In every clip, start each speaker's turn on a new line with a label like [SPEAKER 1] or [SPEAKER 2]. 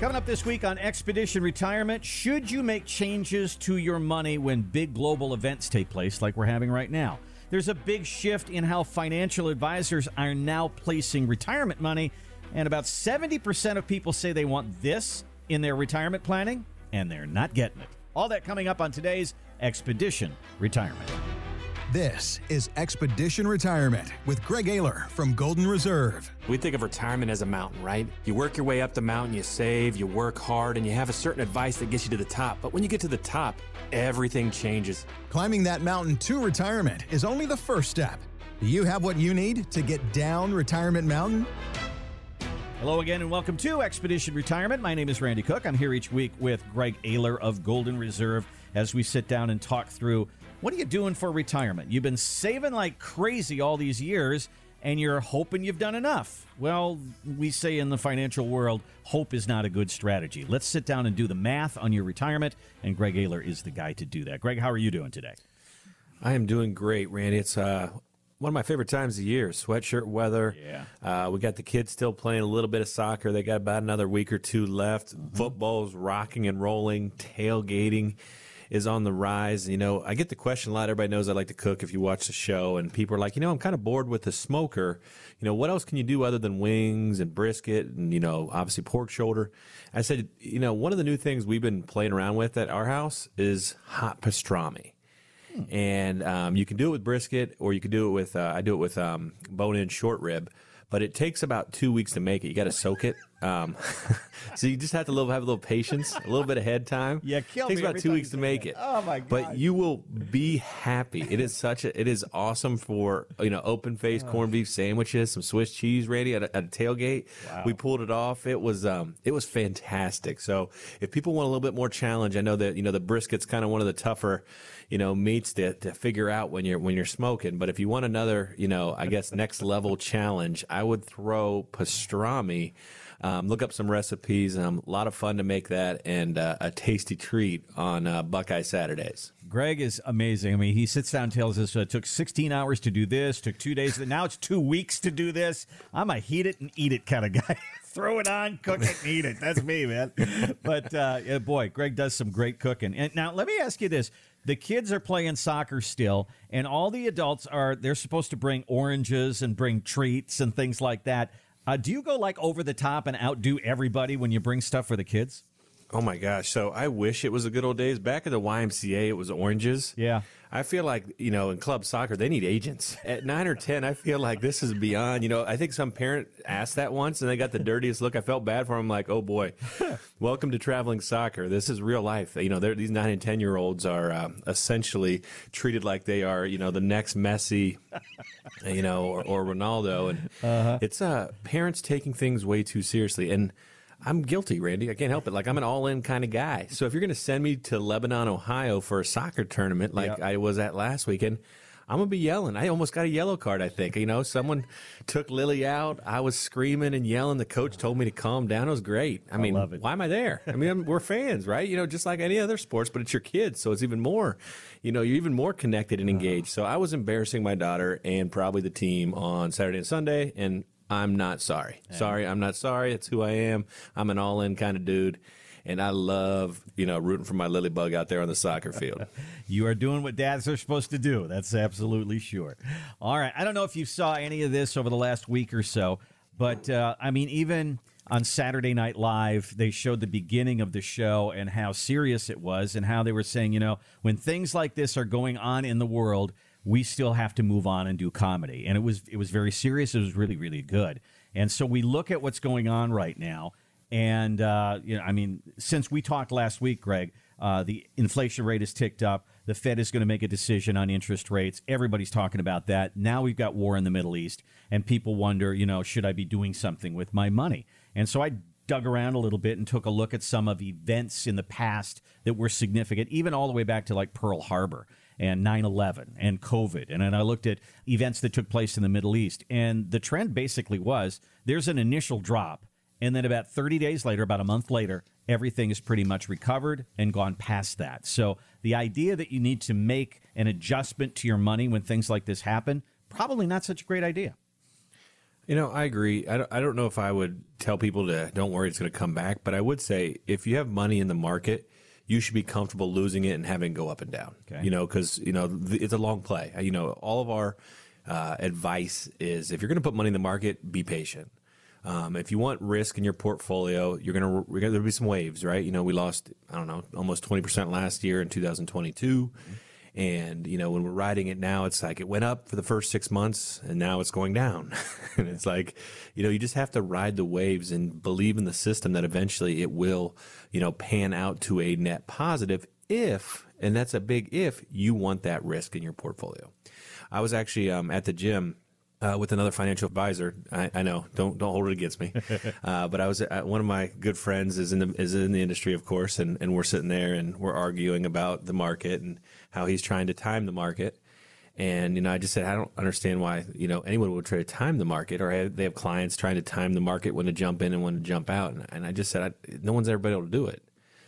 [SPEAKER 1] Coming up this week on Expedition Retirement, should you make changes to your money when big global events take place like we're having right now? There's a big shift in how financial advisors are now placing retirement money, and about 70% of people say they want this in their retirement planning, and they're not getting it. All that coming up on today's Expedition Retirement.
[SPEAKER 2] This is Expedition Retirement with Greg Ayler from Golden Reserve.
[SPEAKER 3] We think of retirement as a mountain, right? You work your way up the mountain, you save, you work hard, and you have a certain advice that gets you to the top. But when you get to the top, everything changes.
[SPEAKER 2] Climbing that mountain to retirement is only the first step. Do you have what you need to get down Retirement Mountain?
[SPEAKER 1] Hello again, and welcome to Expedition Retirement. My name is Randy Cook. I'm here each week with Greg Ayler of Golden Reserve as we sit down and talk through what are you doing for retirement? You've been saving like crazy all these years, and you're hoping you've done enough. Well, we say in the financial world, hope is not a good strategy. Let's sit down and do the math on your retirement, and Greg Ayler is the guy to do that. Greg, how are you doing today?
[SPEAKER 3] I am doing great, Randy. It's uh, one of my favorite times of year. Sweatshirt weather.
[SPEAKER 1] Yeah.
[SPEAKER 3] Uh, we got the kids still playing a little bit of soccer. They got about another week or two left. Mm-hmm. Football's rocking and rolling. Tailgating is on the rise. You know, I get the question a lot. Everybody knows I like to cook if you watch the show, and people are like, you know, I'm kind of bored with the smoker. You know, what else can you do other than wings and brisket and, you know, obviously pork shoulder? I said, you know, one of the new things we've been playing around with at our house is hot pastrami. And um, you can do it with brisket, or you can do it with uh, I do it with um, bone-in short rib but it takes about two weeks to make it. You got to soak it. Um, so you just have to little, have a little patience, a little bit of head time.
[SPEAKER 1] Yeah, kill
[SPEAKER 3] it takes
[SPEAKER 1] me
[SPEAKER 3] about two weeks to make
[SPEAKER 1] that.
[SPEAKER 3] it.
[SPEAKER 1] Oh my god!
[SPEAKER 3] But you will be happy. It is such a. It is awesome for you know open face oh. corned beef sandwiches, some Swiss cheese ready at a, at a tailgate. Wow. We pulled it off. It was um it was fantastic. So if people want a little bit more challenge, I know that you know the brisket's kind of one of the tougher you know meats to, to figure out when you're when you're smoking. But if you want another you know I guess next level challenge, I would throw pastrami. Um, look up some recipes. Um, a lot of fun to make that and uh, a tasty treat on uh, Buckeye Saturdays.
[SPEAKER 1] Greg is amazing. I mean, he sits down and tells us uh, it took 16 hours to do this, took two days. Now it's two weeks to do this. I'm a heat it and eat it kind of guy. Throw it on, cook it, and eat it. That's me, man. But uh, yeah, boy, Greg does some great cooking. And now let me ask you this: the kids are playing soccer still, and all the adults are they're supposed to bring oranges and bring treats and things like that. Uh, do you go like over the top and outdo everybody when you bring stuff for the kids?
[SPEAKER 3] Oh my gosh. So I wish it was the good old days. Back at the YMCA, it was oranges.
[SPEAKER 1] Yeah.
[SPEAKER 3] I feel like, you know, in club soccer, they need agents. At nine or 10, I feel like this is beyond, you know, I think some parent asked that once and they got the dirtiest look. I felt bad for them. Like, oh boy, welcome to traveling soccer. This is real life. You know, these nine and 10 year olds are uh, essentially treated like they are, you know, the next Messi, you know, or, or Ronaldo. And uh-huh. it's uh, parents taking things way too seriously. And, I'm guilty, Randy. I can't help it. Like I'm an all-in kind of guy. So if you're going to send me to Lebanon, Ohio for a soccer tournament like yep. I was at last weekend, I'm gonna be yelling. I almost got a yellow card. I think you know someone took Lily out. I was screaming and yelling. The coach told me to calm down. It was great. I, I mean, why am I there? I mean, I'm, we're fans, right? You know, just like any other sports, but it's your kids, so it's even more. You know, you're even more connected and uh-huh. engaged. So I was embarrassing my daughter and probably the team on Saturday and Sunday, and I'm not sorry. Yeah. Sorry, I'm not sorry. It's who I am. I'm an all in kind of dude. And I love, you know, rooting for my lily bug out there on the soccer field.
[SPEAKER 1] you are doing what dads are supposed to do. That's absolutely sure. All right. I don't know if you saw any of this over the last week or so, but uh, I mean, even on Saturday Night Live, they showed the beginning of the show and how serious it was, and how they were saying, you know, when things like this are going on in the world, we still have to move on and do comedy. And it was it was very serious. It was really really good. And so we look at what's going on right now. And uh, you know, I mean, since we talked last week, Greg, uh, the inflation rate has ticked up. The Fed is going to make a decision on interest rates. Everybody's talking about that. Now we've got war in the Middle East, and people wonder, you know, should I be doing something with my money? And so I dug around a little bit and took a look at some of events in the past that were significant, even all the way back to like Pearl Harbor and 9 11 and COVID. And then I looked at events that took place in the Middle East. And the trend basically was there's an initial drop. And then about 30 days later, about a month later, everything is pretty much recovered and gone past that. So the idea that you need to make an adjustment to your money when things like this happen, probably not such a great idea.
[SPEAKER 3] You know, I agree. I don't, I don't know if I would tell people to don't worry, it's going to come back. But I would say if you have money in the market, you should be comfortable losing it and having it go up and down.
[SPEAKER 1] Okay.
[SPEAKER 3] You know, because you know th- it's a long play. You know, all of our uh, advice is if you're going to put money in the market, be patient. Um, if you want risk in your portfolio, you're gonna there'll be some waves, right? You know, we lost I don't know almost twenty percent last year in 2022, and you know when we're riding it now, it's like it went up for the first six months, and now it's going down, and it's like, you know, you just have to ride the waves and believe in the system that eventually it will, you know, pan out to a net positive if, and that's a big if you want that risk in your portfolio. I was actually um, at the gym uh, with another financial advisor. I, I know, don't don't hold it against me. Uh, but I was at, one of my good friends is in the is in the industry, of course, and, and we're sitting there and we're arguing about the market and how he's trying to time the market. And you know, I just said I don't understand why you know anyone would try to time the market, or have, they have clients trying to time the market when to jump in and when to jump out. And, and I just said I, no one's ever been able to do it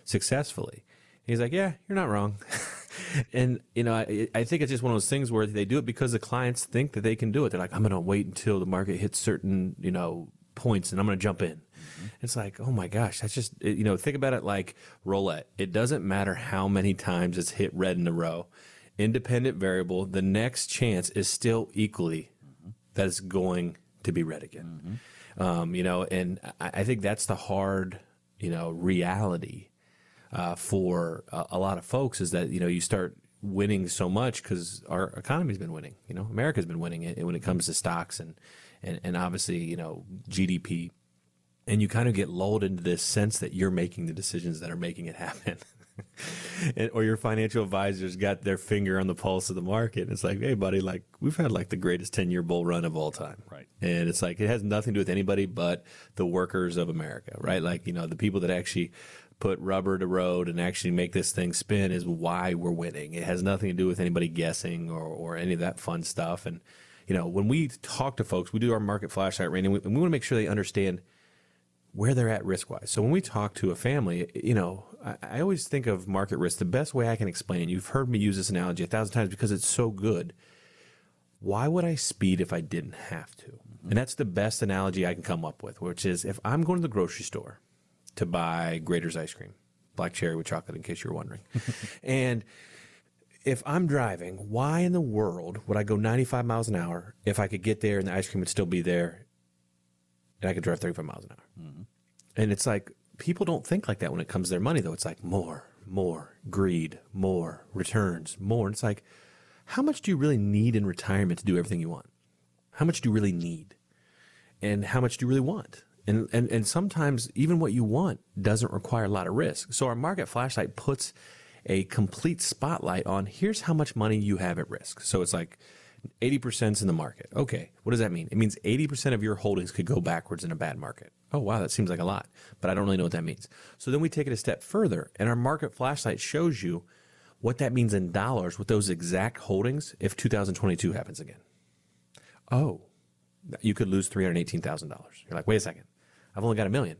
[SPEAKER 3] successfully. He's like, yeah, you're not wrong. and you know, I, I think it's just one of those things where they do it because the clients think that they can do it. They're like, I'm going to wait until the market hits certain, you know, points and I'm going to jump in. Mm-hmm. It's like, oh my gosh, that's just, you know, think about it like roulette. It doesn't matter how many times it's hit red in a row. Independent variable, the next chance is still equally mm-hmm. that it's going to be red again. Mm-hmm. Um, you know, and I, I think that's the hard, you know, reality uh, for a, a, lot of folks is that you know you start winning so much because our economy's been winning. You know, America's been winning it when it comes to stocks and and, and obviously you know GDP, and you kind of get lulled into this sense that you're making the decisions that are making it happen. and, or your financial advisors got their finger on the pulse of the market. And It's like, hey, buddy, like we've had like the greatest 10 year bull run of all time.
[SPEAKER 1] Right.
[SPEAKER 3] And it's like, it has nothing to do with anybody but the workers of America, right? Like, you know, the people that actually put rubber to road and actually make this thing spin is why we're winning. It has nothing to do with anybody guessing or, or any of that fun stuff. And, you know, when we talk to folks, we do our market flashlight rating, and we, we want to make sure they understand where they're at risk wise. So when we talk to a family, you know, I, I, always think of market risk. The best way I can explain it, you've heard me use this analogy a thousand times because it's so good. Why would I speed if I didn't have to? And that's the best analogy I can come up with, which is if I'm going to the grocery store to buy Graeter's ice cream, black cherry with chocolate, in case you're wondering. and if I'm driving, why in the world would I go 95 miles an hour if I could get there and the ice cream would still be there and I could drive 35 miles an hour? Mm-hmm. And it's like, people don't think like that when it comes to their money, though. It's like more, more, greed, more, returns, more. And it's like, how much do you really need in retirement to do everything you want? How much do you really need? And how much do you really want? And, and, and sometimes even what you want doesn't require a lot of risk. So our market flashlight puts a complete spotlight on here's how much money you have at risk. So it's like 80% is in the market. Okay. What does that mean? It means 80% of your holdings could go backwards in a bad market. Oh, wow. That seems like a lot, but I don't really know what that means. So then we take it a step further and our market flashlight shows you what that means in dollars with those exact holdings if 2022 happens again. Oh, you could lose $318,000. You're like, wait a second. I've only got a million.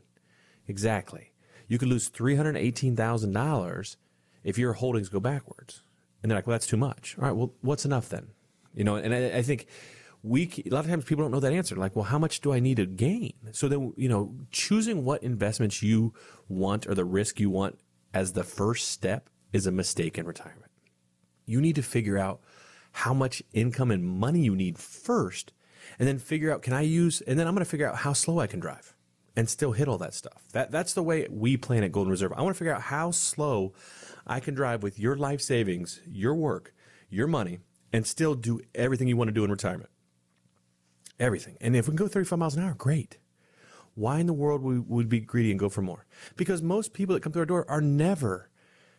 [SPEAKER 3] Exactly. You could lose $318,000 if your holdings go backwards. And they're like, well, that's too much. All right, well, what's enough then? You know, and I, I think we, a lot of times people don't know that answer. Like, well, how much do I need to gain? So then, you know, choosing what investments you want or the risk you want as the first step is a mistake in retirement. You need to figure out how much income and money you need first, and then figure out, can I use, and then I'm going to figure out how slow I can drive and still hit all that stuff. That that's the way we plan at Golden Reserve. I want to figure out how slow I can drive with your life savings, your work, your money, and still do everything you want to do in retirement. Everything. And if we can go 35 miles an hour, great. Why in the world would we be greedy and go for more? Because most people that come through our door are never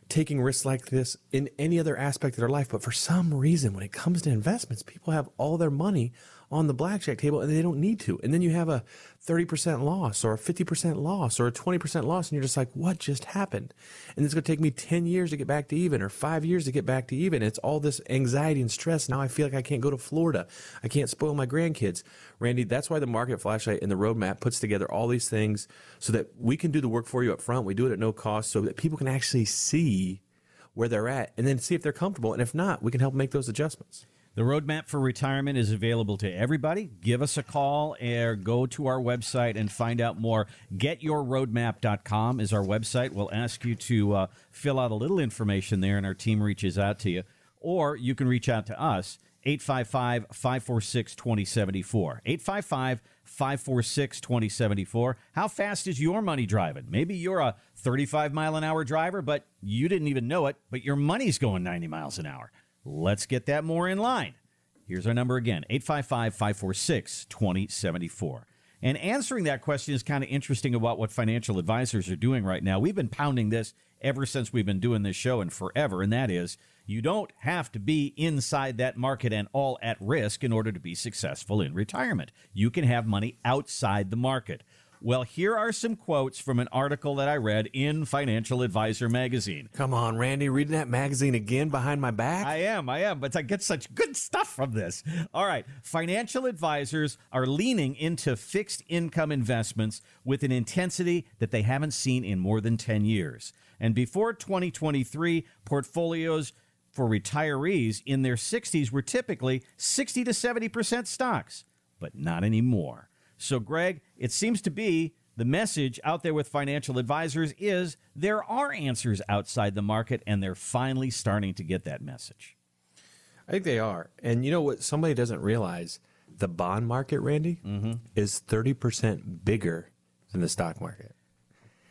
[SPEAKER 3] taking risks like this in any other aspect of their life. But for some reason, when it comes to investments, people have all their money on the blackjack table and they don't need to. And then you have a 30% loss or a 50% loss or a 20% loss and you're just like, what just happened? And it's going to take me 10 years to get back to even or five years to get back to even. It's all this anxiety and stress. Now I feel like I can't go to Florida. I can't spoil my grandkids. Randy, that's why the market flashlight and the roadmap puts together all these things so that we can do the work for you up front. We do it at no cost so that people can actually see where they're at and then see if they're comfortable. And if not, we can help make those adjustments.
[SPEAKER 1] The roadmap for retirement is available to everybody. Give us a call or go to our website and find out more. GetYourRoadmap.com is our website. We'll ask you to uh, fill out a little information there, and our team reaches out to you. Or you can reach out to us, 855 546 2074. 855 546 2074. How fast is your money driving? Maybe you're a 35 mile an hour driver, but you didn't even know it, but your money's going 90 miles an hour. Let's get that more in line. Here's our number again 855 546 2074. And answering that question is kind of interesting about what financial advisors are doing right now. We've been pounding this ever since we've been doing this show and forever, and that is you don't have to be inside that market and all at risk in order to be successful in retirement. You can have money outside the market. Well, here are some quotes from an article that I read in Financial Advisor magazine.
[SPEAKER 3] Come on, Randy, reading that magazine again behind my back?
[SPEAKER 1] I am, I am, but I get such good stuff from this. All right. Financial advisors are leaning into fixed income investments with an intensity that they haven't seen in more than 10 years. And before 2023, portfolios for retirees in their 60s were typically 60 to 70% stocks, but not anymore. So, Greg, it seems to be the message out there with financial advisors is there are answers outside the market, and they're finally starting to get that message.
[SPEAKER 3] I think they are. And you know what? Somebody doesn't realize the bond market, Randy, mm-hmm. is 30% bigger than the stock market.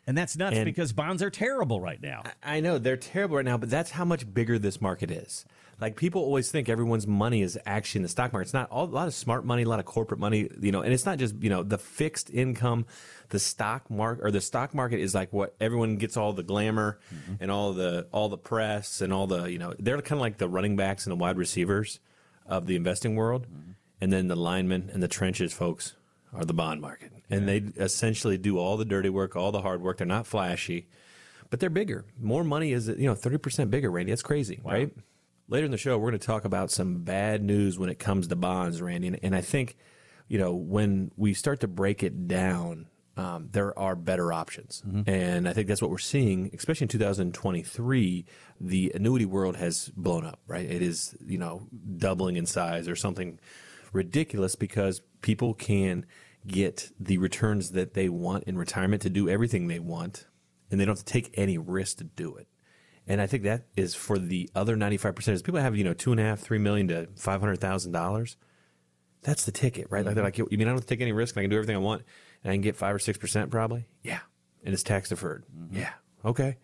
[SPEAKER 1] And that's nuts
[SPEAKER 3] And-
[SPEAKER 1] because bonds are terrible right now.
[SPEAKER 3] I know they're terrible right now, but that's how much bigger this market is. Like people always think everyone's money is actually in the stock market. It's not all, a lot of smart money, a lot of corporate money, you know, and it's not just, you know, the fixed income, the stock market or the stock market is like what everyone gets all the glamour mm-hmm. and all the all the press and all the, you know, they're kind of like the running backs and the wide receivers of the investing world. Mm-hmm. And then the linemen and the trenches folks are the bond market. And they essentially do all the dirty work, all the hard work. They're not flashy but they're bigger. More money is, you know, 30% bigger, Randy. That's crazy, right? Later in the show, we're going to talk about some bad news when it comes to bonds, Randy. And, and I think, you know, when we start to break it down, um, there are better options. And I think that's what we're seeing, especially in 2023. The annuity world has blown up, right? It is, you know, doubling in size or something ridiculous because people can get the returns that they want in retirement to do everything they want and they don't have to take any risk to do it. And I think that is for the other 95%. Is people have, you know, two and a half, three million to $500,000. That's the ticket, right? Like they're like, you mean I don't have to take any risk and I can do everything I want and I can get five or 6% probably? Yeah. And it's tax deferred. Mm-hmm. Yeah. Okay.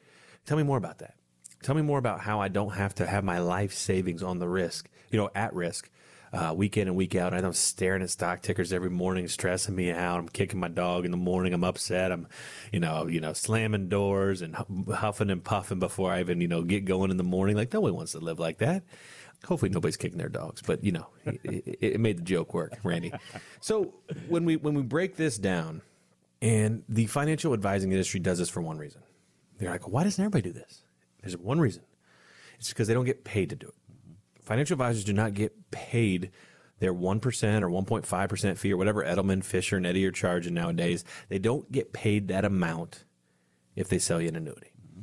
[SPEAKER 3] Tell me more about that. Tell me more about how I don't have to have my life savings on the risk, you know, at risk uh, week in and week out. I'm staring at stock tickers every morning, stressing me out. I'm kicking my dog in the morning. I'm upset. I'm, you know, you know, slamming doors and huffing and puffing before I even, you know, get going in the morning. Like nobody wants to live like that. Hopefully nobody's kicking their dogs, but you know, it, it, it made the joke work, Randy. So when we when we break this down, and the financial advising industry does this for one reason. They're like, why doesn't everybody do this? There's one reason. It's because they don't get paid to do it. Financial advisors do not get paid their 1% or 1.5% fee or whatever Edelman, Fisher, and Eddie are charging nowadays. They don't get paid that amount if they sell you an annuity. Mm-hmm.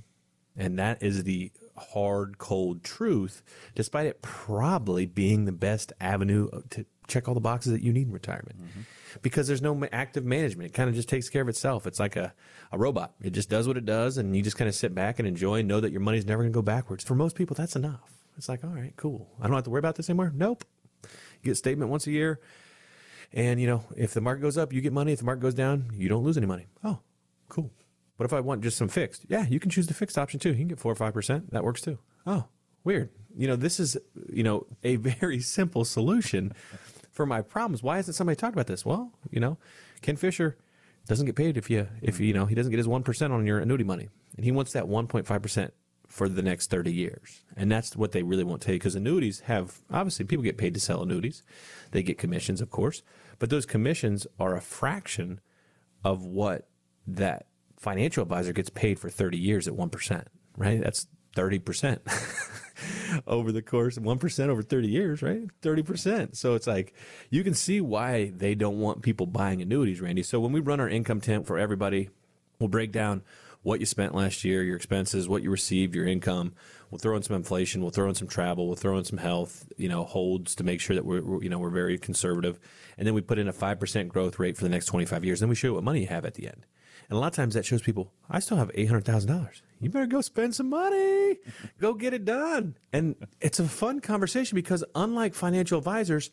[SPEAKER 3] And that is the hard, cold truth, despite it probably being the best avenue to check all the boxes that you need in retirement. Mm-hmm. Because there's no active management. It kind of just takes care of itself. It's like a, a robot. It just does what it does, and you just kind of sit back and enjoy and know that your money's never going to go backwards. For most people, that's enough. It's like, all right, cool. I don't have to worry about this anymore. Nope. You get statement once a year. And, you know, if the market goes up, you get money. If the market goes down, you don't lose any money. Oh, cool. What if I want just some fixed? Yeah, you can choose the fixed option too. You can get four or five percent. That works too. Oh, weird. You know, this is you know a very simple solution for my problems. Why hasn't somebody talked about this? Well, you know, Ken Fisher doesn't get paid if you if you know he doesn't get his one percent on your annuity money, and he wants that one point five percent for the next 30 years. And that's what they really won't tell you because annuities have obviously people get paid to sell annuities. They get commissions, of course, but those commissions are a fraction of what that financial advisor gets paid for 30 years at 1%, right? That's 30% over the course, of 1% over 30 years, right? 30%. So it's like, you can see why they don't want people buying annuities, Randy. So when we run our income temp for everybody, we'll break down what you spent last year, your expenses, what you received, your income. We'll throw in some inflation. We'll throw in some travel. We'll throw in some health, you know, holds to make sure that we're, you know, we're very conservative. And then we put in a 5% growth rate for the next 25 years. Then we show you what money you have at the end. And a lot of times that shows people, I still have $800,000. You better go spend some money. go get it done. And it's a fun conversation because unlike financial advisors,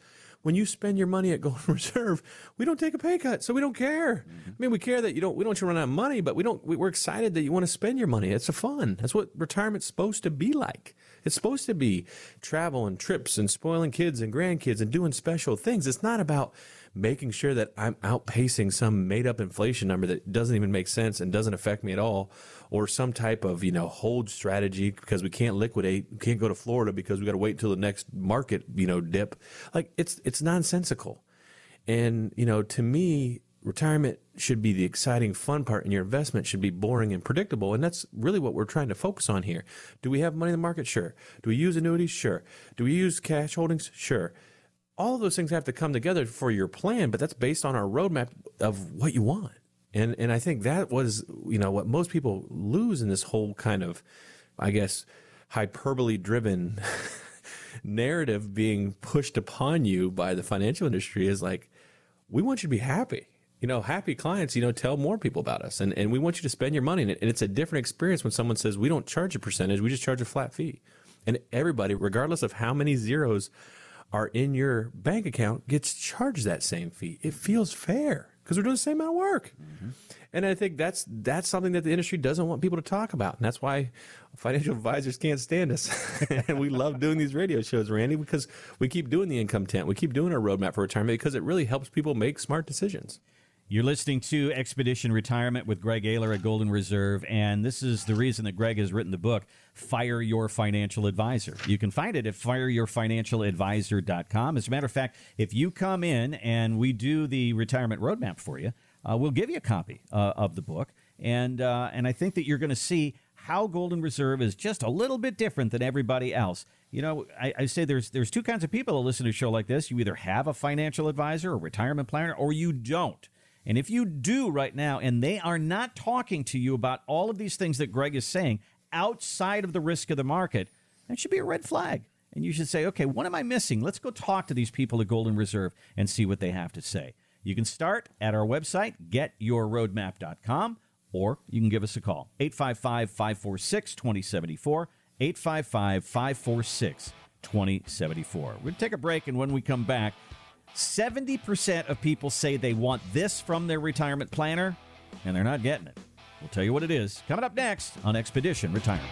[SPEAKER 3] when you spend your money at Golden Reserve, we don't take a pay cut, so we don't care. Mm-hmm. I mean, we care that you don't. We don't want you to run out of money, but we don't. We, are excited that you want to spend your money. It's a fun. That's what retirement's supposed to be like. It's supposed to be travel and trips and spoiling kids and grandkids and doing special things. It's not about making sure that I'm outpacing some made up inflation number that doesn't even make sense and doesn't affect me at all, or some type of, you know, hold strategy because we can't liquidate, we can't go to Florida because we got to wait until the next market, you know, dip. Like it's, it's nonsensical. And, you know, to me, retirement should be the exciting fun part and your investment should be boring and predictable and that's really what we're trying to focus on here. Do we have money in the market? Sure. Do we use annuities? Sure. Do we use cash holdings? Sure all of those things have to come together for your plan, but that's based on our roadmap of what you want. And and I think that was, you know, what most people lose in this whole kind of, I guess, hyperbole driven narrative being pushed upon you by the financial industry is like, we want you to be happy. You know, happy clients, you know, tell more people about us. And, and we want you to spend your money. And it's a different experience when someone says, we don't charge a percentage, we just charge a flat fee. And everybody, regardless of how many zeros are in your bank account gets charged that same fee. It feels fair because we're doing the same amount of work. Mm-hmm. And I think that's that's something that the industry doesn't want people to talk about. And that's why financial advisors can't stand us. and we love doing these radio shows, Randy, because we keep doing the income tent. We keep doing our roadmap for retirement because it really helps people make smart decisions.
[SPEAKER 1] You're listening to Expedition Retirement with Greg Ayler at Golden Reserve, and this is the reason that Greg has written the book, Fire Your Financial Advisor. You can find it at fireyourfinancialadvisor.com. As a matter of fact, if you come in and we do the retirement roadmap for you, uh, we'll give you a copy uh, of the book, and uh, and I think that you're going to see how Golden Reserve is just a little bit different than everybody else. You know, I, I, say there's there's two kinds of people that listen to a show like this. You either have a financial advisor, or retirement planner, or you don't. And if you do right now, and they are not talking to you about all of these things that Greg is saying outside of the risk of the market, that should be a red flag. And you should say, okay, what am I missing? Let's go talk to these people at Golden Reserve and see what they have to say. You can start at our website, getyourroadmap.com, or you can give us a call, 855 546 2074, 855 546 2074. We're going to take a break, and when we come back, 70% of people say they want this from their retirement planner, and they're not getting it. We'll tell you what it is coming up next on Expedition Retirement.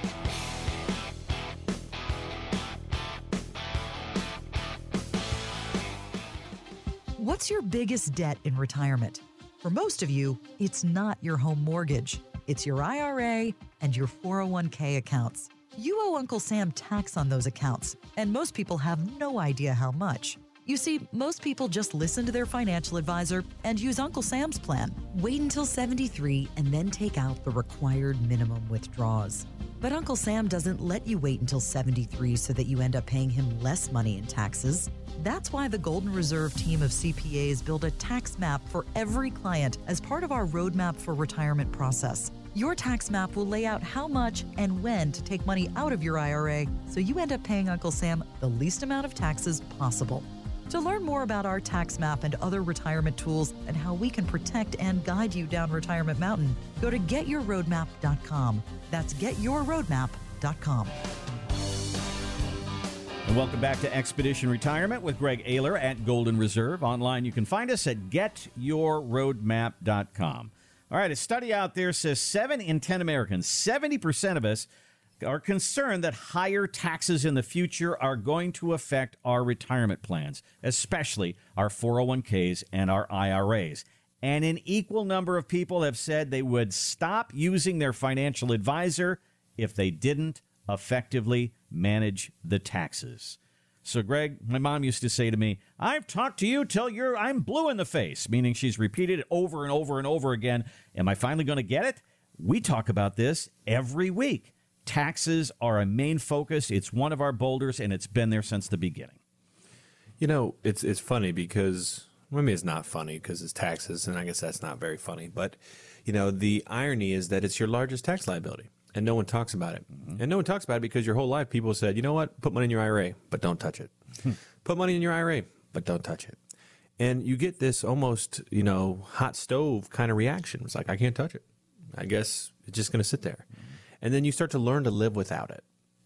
[SPEAKER 4] What's your biggest debt in retirement? For most of you, it's not your home mortgage, it's your IRA and your 401k accounts. You owe Uncle Sam tax on those accounts, and most people have no idea how much. You see, most people just listen to their financial advisor and use Uncle Sam's plan. Wait until 73 and then take out the required minimum withdrawals. But Uncle Sam doesn't let you wait until 73 so that you end up paying him less money in taxes. That's why the Golden Reserve team of CPAs build a tax map for every client as part of our roadmap for retirement process. Your tax map will lay out how much and when to take money out of your IRA so you end up paying Uncle Sam the least amount of taxes possible. To learn more about our tax map and other retirement tools and how we can protect and guide you down Retirement Mountain, go to getyourroadmap.com. That's getyourroadmap.com.
[SPEAKER 1] And welcome back to Expedition Retirement with Greg Ayler at Golden Reserve. Online, you can find us at getyourroadmap.com. All right, a study out there says 7 in 10 Americans, 70% of us, are concerned that higher taxes in the future are going to affect our retirement plans, especially our 401ks and our IRAs. And an equal number of people have said they would stop using their financial advisor if they didn't effectively manage the taxes. So, Greg, my mom used to say to me, I've talked to you till you're I'm blue in the face, meaning she's repeated it over and over and over again. Am I finally going to get it? We talk about this every week. Taxes are a main focus. It's one of our boulders, and it's been there since the beginning.
[SPEAKER 3] You know, it's it's funny because well, maybe it's not funny because it's taxes, and I guess that's not very funny. But you know, the irony is that it's your largest tax liability and no one talks about it. Mm-hmm. And no one talks about it because your whole life people said, you know what, put money in your IRA, but don't touch it. Hmm. put money in your IRA, but don't touch it. And you get this almost, you know, hot stove kind of reaction. It's like, I can't touch it. I guess it's just going to sit there. Mm-hmm. And then you start to learn to live without it.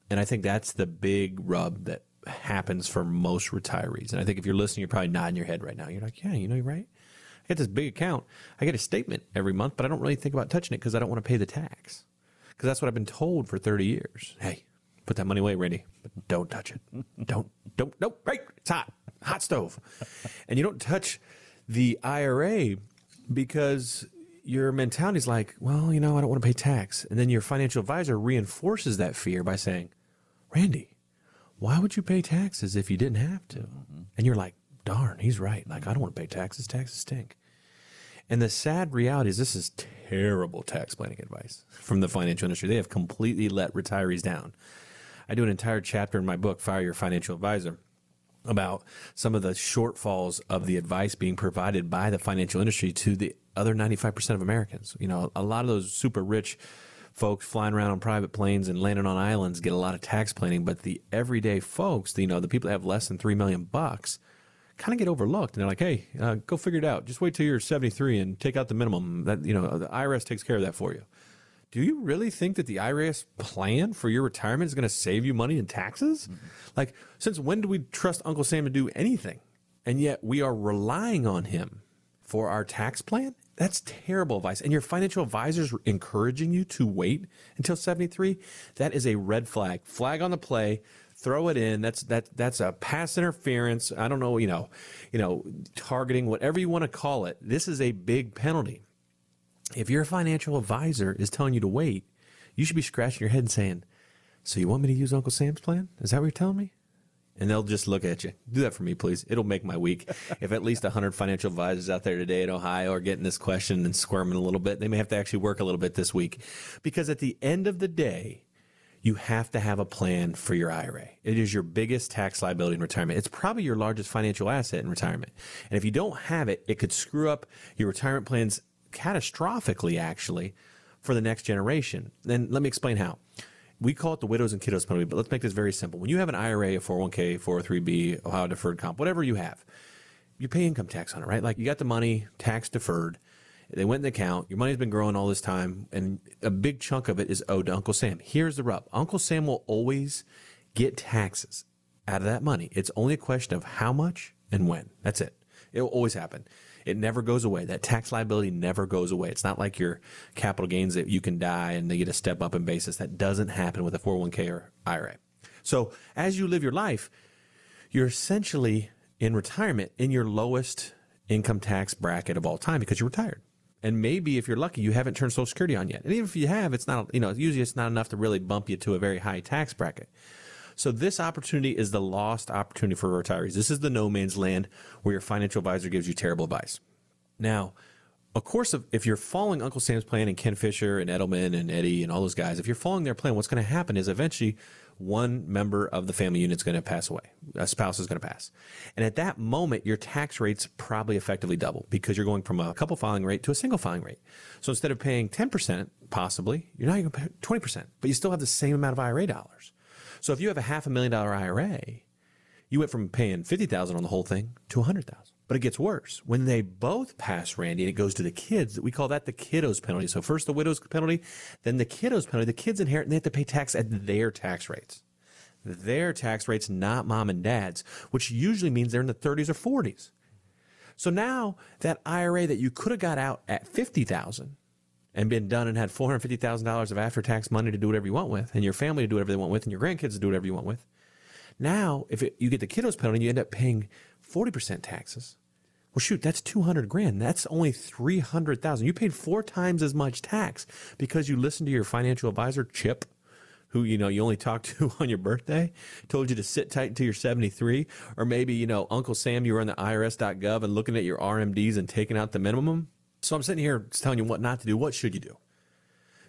[SPEAKER 3] And I think that's the big rub that happens for most retirees. And I think if you're listening, you're probably nodding your head right now. You're like, yeah, you know, you're right. I get this big account. I get a statement every month, but I don't really think about touching it because I don't want to pay the tax. Because that's what I've been told for 30 years. Hey, put that money away, Randy, but don't touch it. don't, don't, don't, right. It's hot, hot stove. And you don't touch the IRA because your mentality is like, well, you know, I don't want to pay tax. And then your financial advisor reinforces that fear by saying, Randy, why would you pay taxes if you didn't have to? Mm-hmm. And you're like, darn, he's right. Like, I don't want to pay taxes. Taxes stink. And the sad reality is this is terrible tax planning advice from the financial industry. They have completely let retirees down. I do an entire chapter in my book, Fire Your Financial Advisor, about some of the shortfalls of the advice being provided by the financial industry to the other 95% of Americans. You know, a lot of those super rich folks flying around on private planes and landing on islands get a lot of tax planning, but the everyday folks, you know, the people that have less than 3 million bucks, kind of get overlooked. And they're like, hey, uh, go figure it out. Just wait till you're 73 and take out the minimum. That you know, the IRS takes care of that for you. Do you really think that the IRS plan for your retirement is going to save you money in taxes? Mm-hmm. Like, since when do we trust Uncle Sam to do anything? And yet we are relying on him for our tax plan? That's terrible advice. And your financial advisors encouraging you to wait until 73? That is a red flag. Flag on the play throw it in. That's that that's a pass interference. I don't know, you know, you know, targeting, whatever you want to call it. This is a big penalty. If your financial advisor is telling you to wait, you should be scratching your head and saying, "So you want me to use Uncle Sam's plan? Is that what you're telling me?" And they'll just look at you. Do that for me, please. It'll make my week. if at least 100 financial advisors out there today in Ohio are getting this question and squirming a little bit, they may have to actually work a little bit this week. Because at the end of the day, you have to have a plan for your IRA. It is your biggest tax liability in retirement. It's probably your largest financial asset in retirement. And if you don't have it, it could screw up your retirement plans catastrophically, actually, for the next generation. Then let me explain how. We call it the widows and kiddos penalty, but let's make this very simple. When you have an IRA, a 401k, 403b, Ohio deferred comp, whatever you have, you pay income tax on it, right? Like you got the money tax deferred they went in the account. Your money's been growing all this time, and a big chunk of it is owed to Uncle Sam. Here's the rub Uncle Sam will always get taxes out of that money. It's only a question of how much and when. That's it. It will always happen. It never goes away. That tax liability never goes away. It's not like your capital gains that you can die and they get a step up in basis. That doesn't happen with a 401k or IRA. So as you live your life, you're essentially in retirement in your lowest income tax bracket of all time because you're retired. And maybe if you're lucky, you haven't turned Social Security on yet. And even if you have, it's not, you know, usually it's not enough to really bump you to a very high tax bracket. So this opportunity is the lost opportunity for retirees. This is the no man's land where your financial advisor gives you terrible advice. Now, of course, if you're following Uncle Sam's plan and Ken Fisher and Edelman and Eddie and all those guys, if you're following their plan, what's going to happen is eventually one member of the family unit is going to pass away. A spouse is going to pass. And at that moment, your tax rates probably effectively double because you're going from a couple filing rate to a single filing rate. So instead of paying 10%, possibly, you're not going to pay 20%, but you still have the same amount of IRA dollars. So if you have a half a million dollar IRA, you went from paying 50,000 on the whole thing to 100,000. But it gets worse. When they both pass Randy and it goes to the kids, we call that the kiddos penalty. So first the widow's penalty, then the kiddos penalty. The kids inherit and they have to pay tax at their tax rates. Their tax rates, not mom and dad's, which usually means they're in the 30s or 40s. So now that IRA that you could have got out at 50,000 and been done and had $450,000 of after tax money to do whatever you want with, and your family to do whatever they want with, and your grandkids to do whatever you want with. Now, if it, you get the kiddos penalty, you end up paying 40% taxes. Well, shoot, that's 200 grand. That's only 300,000. You paid four times as much tax because you listened to your financial advisor, Chip, who, you know, you only talked to on your birthday, told you to sit tight until you're 73. Or maybe, you know, Uncle Sam, you were on the IRS.gov and looking at your RMDs and taking out the minimum. So I'm sitting here telling you what not to do. What should you do?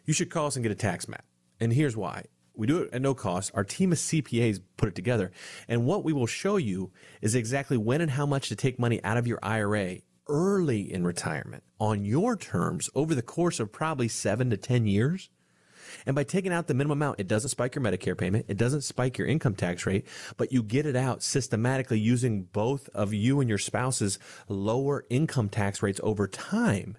[SPEAKER 3] You should call us and get a tax map. And here's why. We do it at no cost. Our team of CPAs put it together. And what we will show you is exactly when and how much to take money out of your IRA early in retirement on your terms over the course of probably seven to 10 years. And by taking out the minimum amount, it doesn't spike your Medicare payment. It doesn't spike your income tax rate, but you get it out systematically using both of you and your spouse's lower income tax rates over time.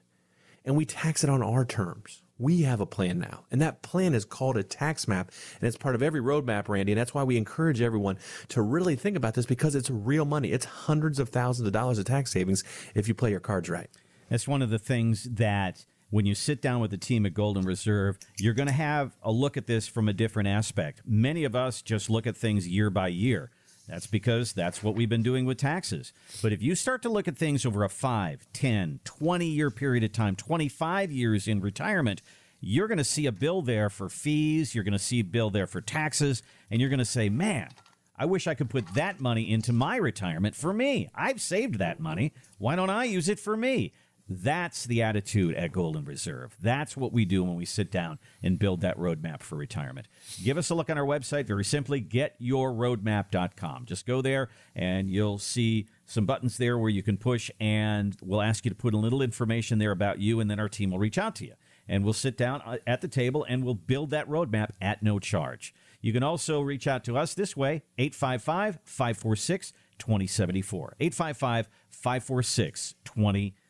[SPEAKER 3] And we tax it on our terms. We have a plan now, and that plan is called a tax map, and it's part of every roadmap, Randy. And that's why we encourage everyone to really think about this because it's real money. It's hundreds of thousands of dollars of tax savings if you play your cards right.
[SPEAKER 1] That's one of the things that when you sit down with the team at Golden Reserve, you're going to have a look at this from a different aspect. Many of us just look at things year by year. That's because that's what we've been doing with taxes. But if you start to look at things over a 5, 10, 20 year period of time, 25 years in retirement, you're going to see a bill there for fees, you're going to see a bill there for taxes, and you're going to say, man, I wish I could put that money into my retirement for me. I've saved that money. Why don't I use it for me? That's the attitude at Golden Reserve. That's what we do when we sit down and build that roadmap for retirement. Give us a look on our website, very simply, getyourroadmap.com. Just go there and you'll see some buttons there where you can push, and we'll ask you to put a little information there about you, and then our team will reach out to you. And we'll sit down uh, at the table and we'll build that roadmap at no charge. You can also reach out to us this way 855 546 2074. 855 546 2074.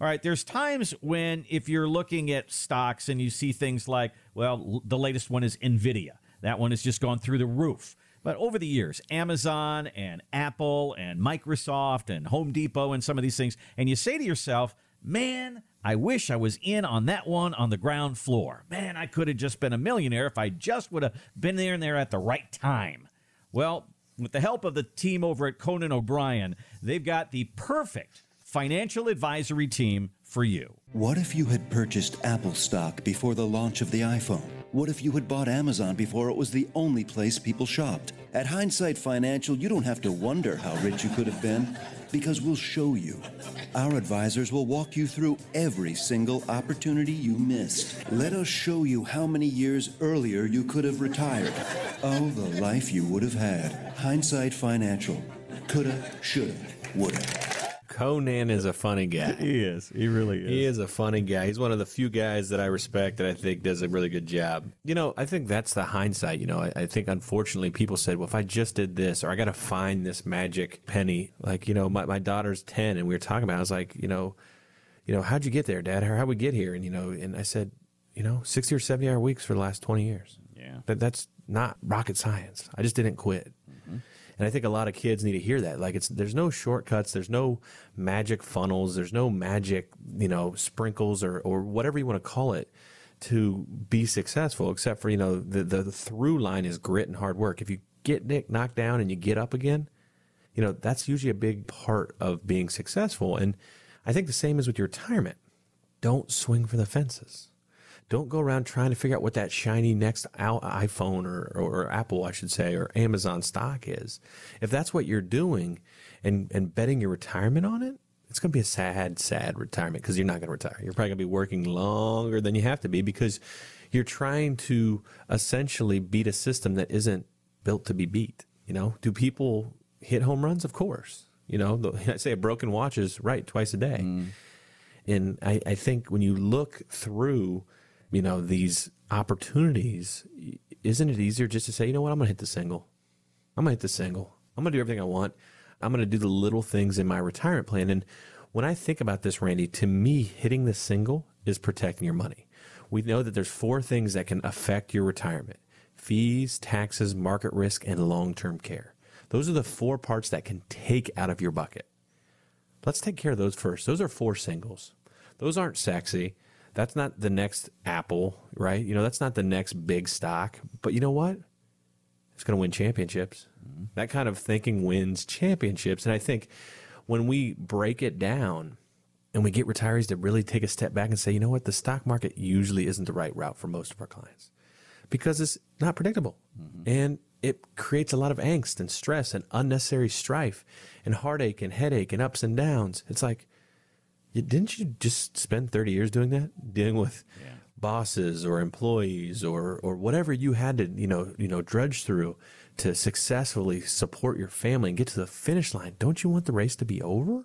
[SPEAKER 1] All right, there's times when if you're looking at stocks and you see things like, well, the latest one is Nvidia. That one has just gone through the roof. But over the years, Amazon and Apple and Microsoft and Home Depot and some of these things, and you say to yourself, man, I wish I was in on that one on the ground floor. Man, I could have just been a millionaire if I just would have been there and there at the right time. Well, with the help of the team over at Conan O'Brien, they've got the perfect financial advisory team for you.
[SPEAKER 5] What if you had purchased Apple stock before the launch of the iPhone? What if you had bought Amazon before it was the only place people shopped? At Hindsight Financial, you don't have to wonder how rich you could have been because we'll show you. Our advisors will walk you through every single opportunity you missed. Let us show you how many years earlier you could have retired. Oh, the life you would have had. Hindsight Financial. Coulda, shoulda, woulda.
[SPEAKER 3] Conan is a funny guy.
[SPEAKER 1] He is. He really is.
[SPEAKER 3] He is a funny guy. He's one of the few guys that I respect that I think does a really good job. You know, I think that's the hindsight. You know, I, I think unfortunately people said, well, if I just did this or I got to find this magic penny, like, you know, my, my daughter's 10 and we were talking about, it, I was like, you know, you know, how'd you get there, dad? How, how'd we get here? And, you know, and I said, you know, 60 or 70 hour weeks for the last 20 years.
[SPEAKER 1] Yeah.
[SPEAKER 3] That, that's not rocket science. I just didn't quit. And I think a lot of kids need to hear that. Like it's there's no shortcuts, there's no magic funnels, there's no magic, you know, sprinkles or or whatever you want to call it to be successful, except for, you know, the the, the through line is grit and hard work. If you get Nick knocked down and you get up again, you know, that's usually a big part of being successful. And I think the same is with your retirement. Don't swing for the fences. Don't go around trying to figure out what that shiny next iPhone or, or Apple, I should say, or Amazon stock is. If that's what you're doing and, and betting your retirement on it, it's going to be a sad, sad retirement because you're not going to retire. You're probably going to be working longer than you have to be because you're trying to essentially beat a system that isn't built to be beat. You know, do people hit home runs? Of course. You know, the, I say a broken watch is right twice a day. Mm. And I, I think when you look through you know, these opportunities, isn't it easier just to say, you know what, I'm to hit the single. I'm to hit the single. I'm to do everything I want. I'm to do the little things in my retirement plan. And when I think about this, Randy, to me, hitting the single is protecting your money. We know that there's four things that can affect your retirement fees, taxes, market risk, and long term care. Those are the four parts that can take out of your bucket. Let's take care of those first. Those are four singles. Those aren't sexy. That's not the next Apple, right? You know, that's not the next big stock. But you know what? It's going to win championships. Mm-hmm. That kind of thinking wins championships. And I think when we break it down and we get retirees to really take a step back and say, you know what, the stock market usually isn't the right route for most of our clients because it's not predictable. Mm-hmm. And it creates a lot of angst and stress and unnecessary strife and heartache and headache and ups and downs. It's like, didn't you just spend 30 years doing that? Dealing with yeah. bosses or employees or or whatever you had to, you know, you know, drudge through to successfully support your family and get to the finish line. Don't you want the race to be over?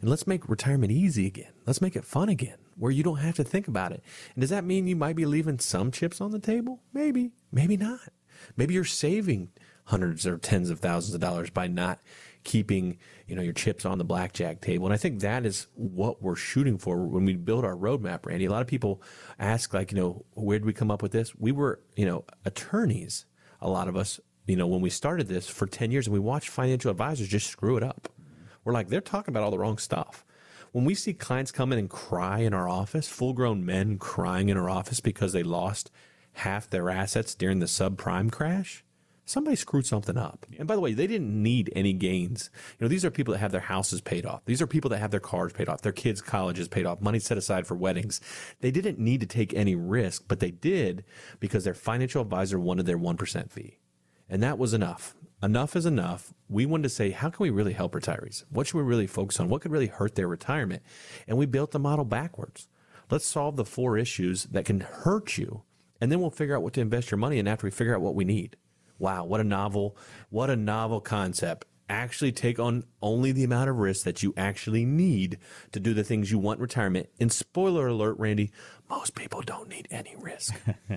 [SPEAKER 3] And let's make retirement easy again. Let's make it fun again, where you don't have to think about it. And does that mean you might be leaving some chips on the table? Maybe, maybe not. Maybe you're saving hundreds or tens of thousands of dollars by not keeping you know your chips on the blackjack table. And i think that is what we're shooting for when we build our roadmap randy. A lot of people ask like you know where did we come up with this? We were you know attorneys a lot of us you know when we started this for 10 years and we watched financial advisors just screw it up. We're like they're talking about all the wrong stuff. When we see clients come in and cry in our office full grown men crying in our office because they lost half their assets during the subprime crash somebody screwed something up. And by the way, they didn't need any gains. You know, these are people that have their houses paid off. These are people that have their cars paid off, their kids' colleges paid off, money set aside for weddings. They didn't need to take any risk, but they did because their financial advisor wanted their 1% fee. And that was enough. Enough is enough. We wanted to say, how can we really help retirees? What should we really focus on? What could really hurt their retirement? And we built the model backwards. Let's solve the four issues that can hurt you, and then we'll figure out what to invest your money in after we figure out what we need. Wow, what a novel, what a novel concept. Actually take on only the amount of risk that you actually need to do the things you want in retirement. And spoiler alert, Randy, most people don't need any risk.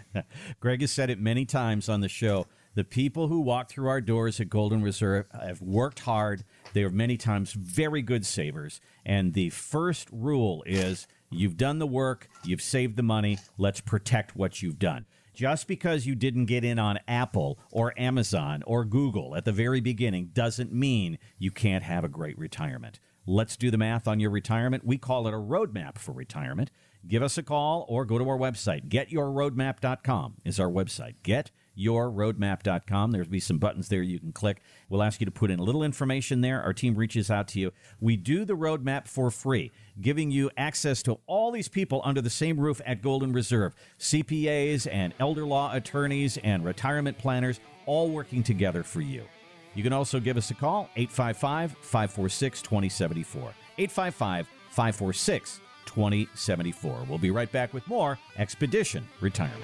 [SPEAKER 1] Greg has said it many times on the show. The people who walk through our doors at Golden Reserve have worked hard. They are many times very good savers. And the first rule is you've done the work, you've saved the money, let's protect what you've done. Just because you didn't get in on Apple or Amazon or Google at the very beginning doesn't mean you can't have a great retirement. Let's do the math on your retirement. We call it a roadmap for retirement. Give us a call or go to our website. GetYourRoadmap.com is our website. Get yourroadmap.com. There'll be some buttons there you can click. We'll ask you to put in a little information there. Our team reaches out to you. We do the roadmap for free, giving you access to all these people under the same roof at Golden Reserve CPAs and elder law attorneys and retirement planners, all working together for you. You can also give us a call, 855 546 2074. 855 546 2074. We'll be right back with more Expedition Retirement.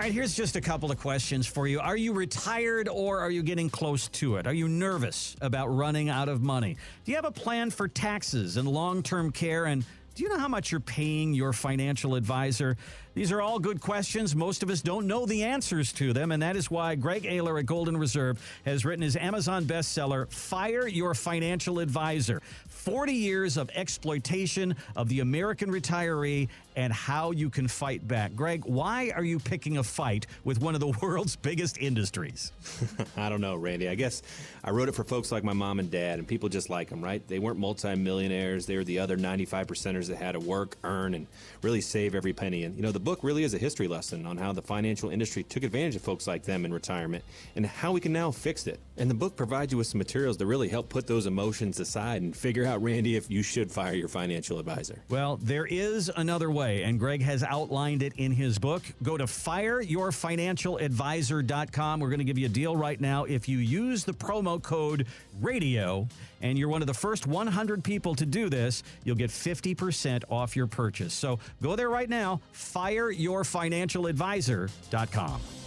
[SPEAKER 1] Right, here's just a couple of questions for you. Are you retired or are you getting close to it? Are you nervous about running out of money? Do you have a plan for taxes and long term care? And do you know how much you're paying your financial advisor? These are all good questions. Most of us don't know the answers to them, and that is why Greg Ayler at Golden Reserve has written his Amazon bestseller, Fire Your Financial Advisor 40 Years of Exploitation of the American Retiree and How You Can Fight Back. Greg, why are you picking a fight with one of the world's biggest industries?
[SPEAKER 3] I don't know, Randy. I guess I wrote it for folks like my mom and dad, and people just like them, right? They weren't multimillionaires. They were the other 95 percenters that had to work, earn, and really save every penny. And, you know, the book really is a history lesson on how the financial industry took advantage of folks like them in retirement and how we can now fix it. And the book provides you with some materials to really help put those emotions aside and figure out, Randy, if you should fire your financial advisor.
[SPEAKER 1] Well, there is another way, and Greg has outlined it in his book. Go to fireyourfinancialadvisor.com. We're going to give you a deal right now. If you use the promo code RADIO and you're one of the first 100 people to do this, you'll get 50% off your purchase. So go there right now, fireyourfinancialadvisor.com.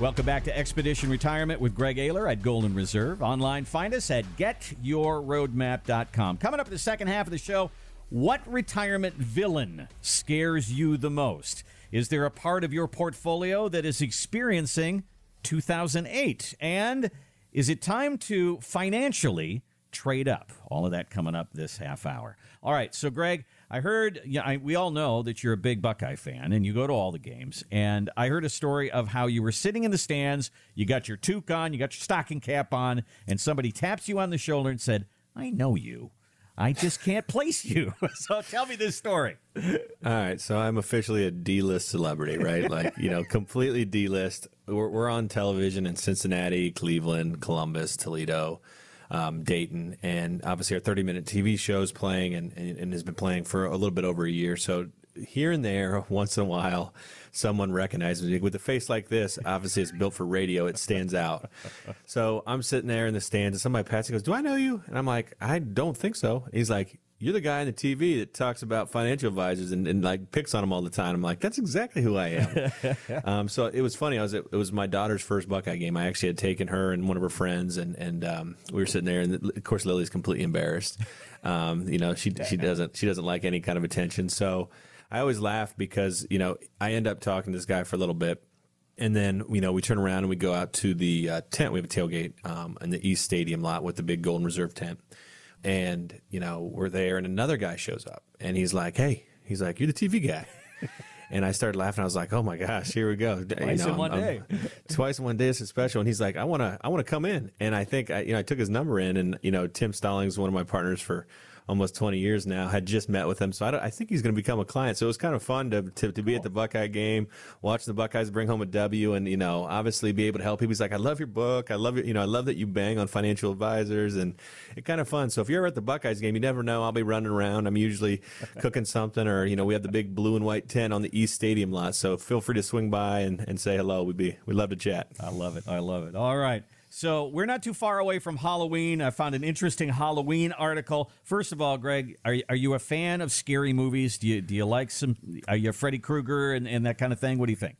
[SPEAKER 1] Welcome back to Expedition Retirement with Greg Ayler at Golden Reserve. Online, find us at getyourroadmap.com. Coming up in the second half of the show, what retirement villain scares you the most? Is there a part of your portfolio that is experiencing 2008? And is it time to financially trade up? All of that coming up this half hour. All right, so Greg, I heard, yeah, I, we all know that you're a big Buckeye fan and you go to all the games. And I heard a story of how you were sitting in the stands, you got your toque on, you got your stocking cap on, and somebody taps you on the shoulder and said, I know you. I just can't place you. so tell me this story.
[SPEAKER 3] All right, so I'm officially a D-list celebrity, right? Like you know, completely D-list. We're, we're on television in Cincinnati, Cleveland, Columbus, Toledo, um, Dayton, and obviously our 30-minute TV show is playing and, and, and has been playing for a little bit over a year. So here and there, once in a while, someone recognizes me with a face like this. Obviously, it's built for radio; it stands out. So I'm sitting there in the stands, and somebody passes goes, "Do I know you?" And I'm like, "I don't think so." He's like, you're the guy on the TV that talks about financial advisors and, and like picks on them all the time. I'm like, that's exactly who I am. um, so it was funny. I was at, it was my daughter's first Buckeye game. I actually had taken her and one of her friends, and and um, we were sitting there, and of course Lily's completely embarrassed. Um, you know, she she doesn't she doesn't like any kind of attention. So I always laugh because you know I end up talking to this guy for a little bit. And then, you know, we turn around and we go out to the uh, tent. We have a tailgate um, in the East Stadium lot with the big Golden Reserve tent and you know we're there and another guy shows up and he's like hey he's like you're the tv guy. And i started laughing. I was like oh my gosh here we go.
[SPEAKER 1] Twice
[SPEAKER 3] you know,
[SPEAKER 1] in one
[SPEAKER 3] I'm-
[SPEAKER 1] day.
[SPEAKER 3] twice in one day is a special. And he's like i want to i want to come in. And i think I, you know i took his number in and you know tim stallings one of my partners for almost 20 years now had just met with him. So i, don't, I think he's going to become a client. So it was kind of fun to, to, to be at the buckeye game watch the buckeyes bring home a w and you know obviously be able to help. People he's like i love your book. I love your you know i love that you bang on financial advisors and it's kind of fun. So if you're ever at the buckeyes game you never know. I'll be running around. I'm usually cooking something or you know we have the big blue and white tent on the east stadium lot. So feel free to swing by and, and say hello. We'd be we'd love to chat.
[SPEAKER 1] I love it. I love it. All right. So we're not too far away from Halloween. I found an interesting Halloween article. First of all, Greg, are, are you a fan of scary movies? Do you do you like some? Are you a Freddy Krueger and, and that kind of thing? What do you think?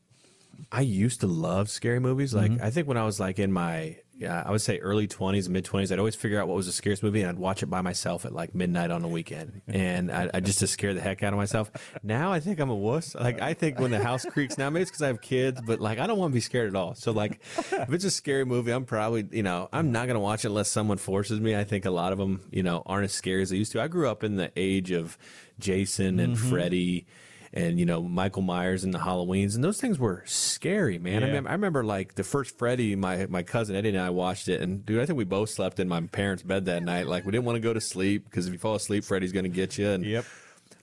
[SPEAKER 3] I used to love scary movies. Like mm-hmm. I think when I was like in my yeah, I would say early twenties, mid twenties, I'd always figure out what was the scariest movie and I'd watch it by myself at like midnight on a weekend, and I, I just to scare the heck out of myself. Now I think I'm a wuss. Like I think when the house creaks, now maybe it's because I have kids, but like I don't want to be scared at all. So like if it's a scary movie, I'm probably you know I'm not gonna watch it unless someone forces me. I think a lot of them you know aren't as scary as they used to. I grew up in the age of Jason and mm-hmm. Freddy and you know Michael Myers and the Halloweens, and those things were scary, man. I, mean, I remember like the first Freddy, my my cousin Eddie and I watched it, and dude, I think we both slept in my parents' bed that night. Like we didn't want to go to sleep because if you fall asleep, Freddy's going to get you. And
[SPEAKER 1] Yep.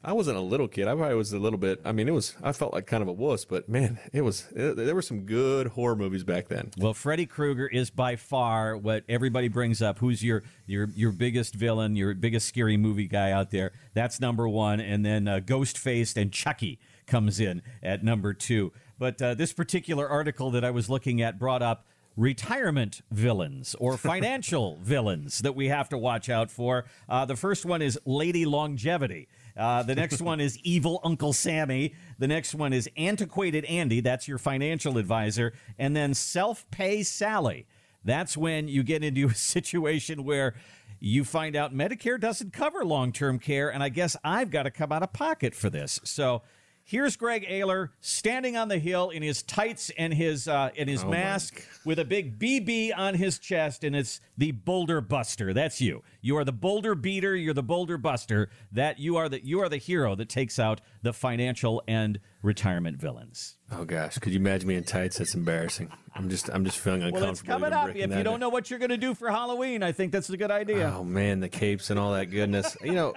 [SPEAKER 3] I wasn't a little kid. I probably was a little bit. I mean, it was. I felt like kind of a wuss, but man, it was. It, there were some good horror movies back then.
[SPEAKER 1] Well, Freddy Krueger is by far what everybody brings up. Who's your your your biggest villain, your biggest scary movie guy out there? That's number one, and then uh, Ghostface and Chucky comes in at number two. But uh, this particular article that I was looking at brought up retirement villains or financial villains that we have to watch out for. Uh, the first one is Lady Longevity. Uh, the next one is Evil Uncle Sammy. The next one is Antiquated Andy. That's your financial advisor. And then Self Pay Sally. That's when you get into a situation where you find out Medicare doesn't cover long term care. And I guess I've got to come out of pocket for this. So here's Greg Ayler standing on the hill in his tights and his, uh, and his mask with a big BB on his chest. And it's the Boulder Buster. That's you. You are the Boulder Beater. You're the Boulder Buster. That you are the, you are the hero that takes out the financial and retirement villains.
[SPEAKER 3] Oh gosh, could you imagine me in tights? That's embarrassing. I'm just. I'm just feeling uncomfortable.
[SPEAKER 1] Well, it's coming up. If you don't
[SPEAKER 3] in.
[SPEAKER 1] know what you're going to do for Halloween, I think that's a good idea.
[SPEAKER 3] Oh man, the capes and all that goodness. You know,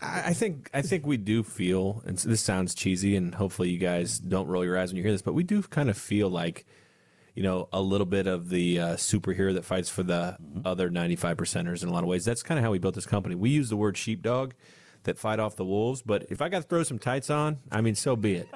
[SPEAKER 3] I, think I think we do feel, and this sounds cheesy, and hopefully you guys don't roll your eyes when you hear this, but we do kind of feel like, you know, a little bit of the uh, superhero that fights for the other 95 percenters in a lot of ways. That's kind of how we built this company. We use the word sheepdog that fight off the wolves, but if I got to throw some tights on, I mean, so be it.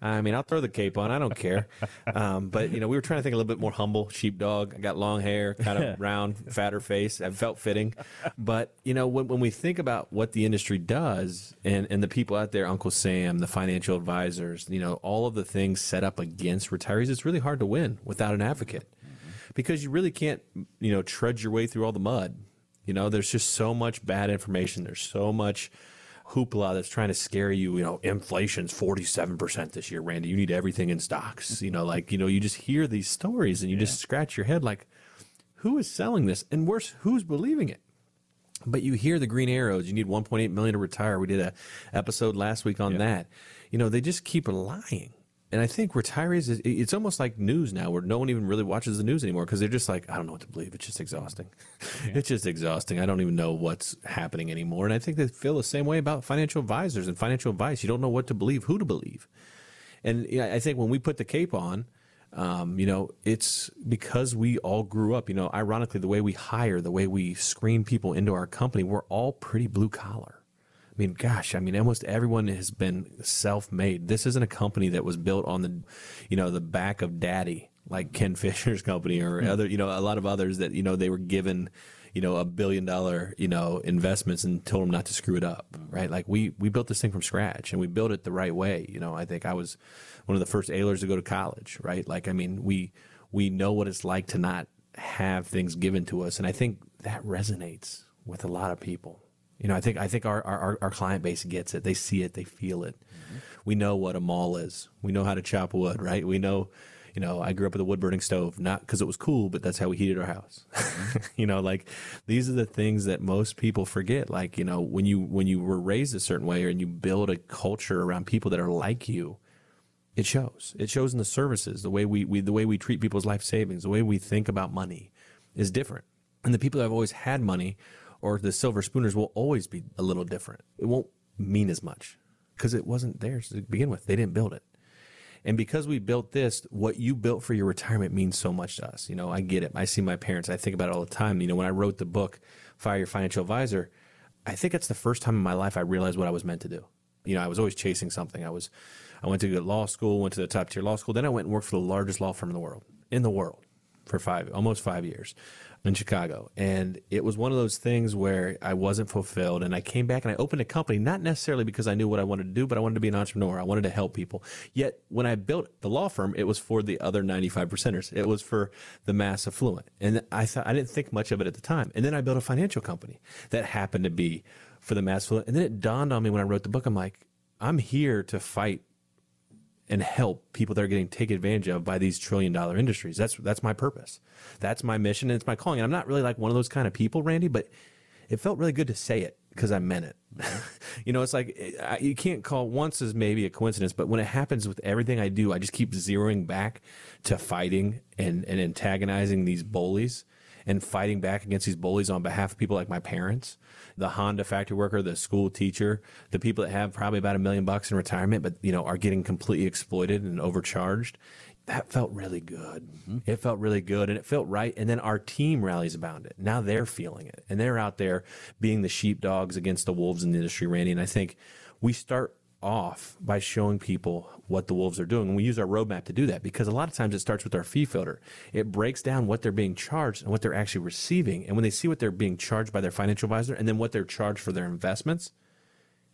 [SPEAKER 3] I mean, I'll throw the cape on. I don't care. Um, but you know, we were trying to think a little bit more humble. Sheepdog. I got long hair, kind of round, fatter face. I felt fitting. But you know, when, when we think about what the industry does, and and the people out there, Uncle Sam, the financial advisors, you know, all of the things set up against retirees, it's really hard to win without an advocate, because you really can't, you know, trudge your way through all the mud. You know, there's just so much bad information. There's so much hoopla that's trying to scare you. You know, inflation's 47% this year, Randy. You need everything in stocks. You know, like, you know, you just hear these stories and you just scratch your head like, who is selling this? And worse, who's believing it? But you hear the green arrows. You need 1.8 million to retire. We did a episode last week on that. You know, they just keep lying. And I think retirees, is- it's almost like news now, where no one even really watches the news anymore because they're just like, I don't know what to believe. It's just exhausting. it's just exhausting. I don't even know what's happening anymore. And I think they feel the same way about financial advisors and financial advice. You don't know what to believe, who to believe. And I think when we put the cape on, um, you know, it's because we all grew up. You know, ironically, the way we hire, the way we screen people into our company, we're all pretty blue collar. I mean, gosh, I mean, almost everyone has been self-made. This isn't a company that was built on the, you know, the back of daddy, like Ken Fisher's company or hmm. other, you know, a lot of others that, you know, they were given, you know, a billion dollar, you know, investments and told them not to screw it up, right? Like we we built this thing from scratch and we built it the right way. You know, I think I was one of the first Aylers to go to college, right? Like I mean, we we know what it's like to not have things given to us, and I think that resonates with a lot of people. You know, I think I think our our, our client base gets it. They see it. They feel it. Mm-hmm. We know what a mall is. We know how to chop wood, right? We know you know, I grew up with a wood burning stove, not because it was cool, but that's how we heated our house. you know, like these are the things that most people forget. Like, you know, when you when you were raised a certain way and you build a culture around people that are like you, it shows. It shows in the services, the way we, we the way we treat people's life savings, the way we think about money is different. And the people that have always had money or the silver spooners will always be a little different. It won't mean as much because it wasn't theirs to begin with. They didn't build it. And because we built this, what you built for your retirement means so much to us. You know, I get it. I see my parents. I think about it all the time. You know, when I wrote the book, Fire Your Financial Advisor, I think it's the first time in my life I realized what I was meant to do. You know, I was always chasing something. I was, I went to law school, went to the top tier law school. Then I went and worked for the largest law firm in the world, in the world, for five, almost five years in Chicago. And it was one of those things where I wasn't fulfilled. And I came back and I opened a company, not necessarily because I knew what I wanted to do, but I wanted to be an entrepreneur. I wanted to help people. Yet when I built the law firm, it was for the other 95 percenters. It was for the mass affluent. And I thought, I didn't think much of it at the time. And then I built a financial company that happened to be for the mass affluent. And then it dawned on me when I wrote the book, I'm like, I'm here to fight and help people that are getting taken advantage of by these trillion dollar industries. That's that's my purpose. That's my mission and it's my calling. And I'm not really like one of those kind of people, Randy, but it felt really good to say it because I meant it. you know, it's like I, you can't call once as maybe a coincidence, but when it happens with everything I do, I just keep zeroing back to fighting and, and antagonizing these bullies and fighting back against these bullies on behalf of people like my parents the Honda factory worker, the school teacher, the people that have probably about a million bucks in retirement, but you know are getting completely exploited and overcharged. That felt really good. Mm-hmm. It felt really good and it felt right. And then our team rallies around it. Now they're feeling it and they're out there being the sheepdogs against the wolves in the industry, Randy. And I think we start off by showing people what the wolves are doing. And we use our roadmap to do that because a lot of times it starts with our fee filter. It breaks down what they're being charged and what they're actually receiving. And when they see what they're being charged by their financial advisor and then what they're charged for their investments,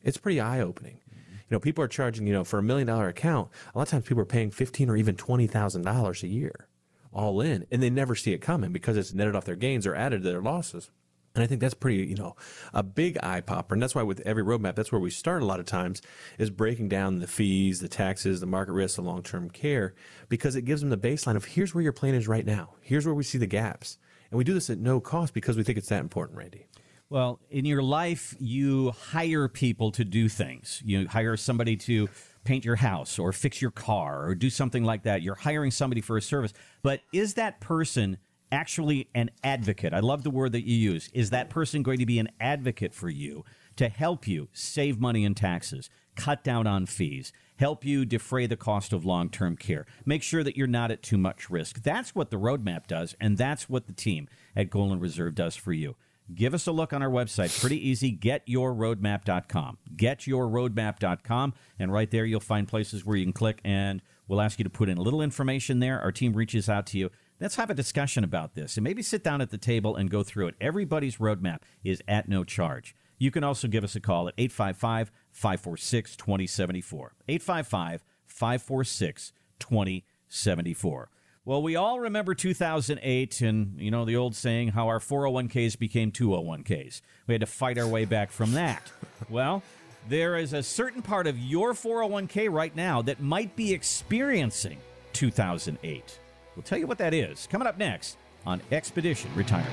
[SPEAKER 3] it's pretty eye opening. You know, people are charging, you know, for a million dollar account, a lot of times people are paying fifteen or even twenty thousand dollars a year all in, and they never see it coming because it's netted off their gains or added to their losses. And I think that's pretty, you know, a big eye popper. And that's why with every roadmap, that's where we start a lot of times is breaking down the fees, the taxes, the market risk, the long term care, because it gives them the baseline of here's where your plan is right now. Here's where we see the gaps. And we do this at no cost because we think it's that important, Randy.
[SPEAKER 1] Well, in your life, you hire people to do things. You hire somebody to paint your house or fix your car or do something like that. You're hiring somebody for a service. But is that person actually an advocate. I love the word that you use. Is that person going to be an advocate for you to help you save money in taxes, cut down on fees, help you defray the cost of long term care, make sure that you're not at too much risk? That's what the roadmap does, and that's what the team at Golden Reserve does for you. Give us a look on our website. Pretty easy. GetYourRoadmap.com. GetYourRoadmap.com. And right there, you'll find places where you can click, and we'll ask you to put in a little information there. Our team reaches out to you Let's have a discussion about this and maybe sit down at the table and go through it. Everybody's roadmap is at no charge. You can also give us a call at 855 546 2074. 855 546 2074. Well, we all remember 2008 and, you know, the old saying how our 401ks became 201ks. We had to fight our way back from that. Well, there is a certain part of your 401k right now that might be experiencing 2008. We'll tell you what that is coming up next on Expedition Retirement.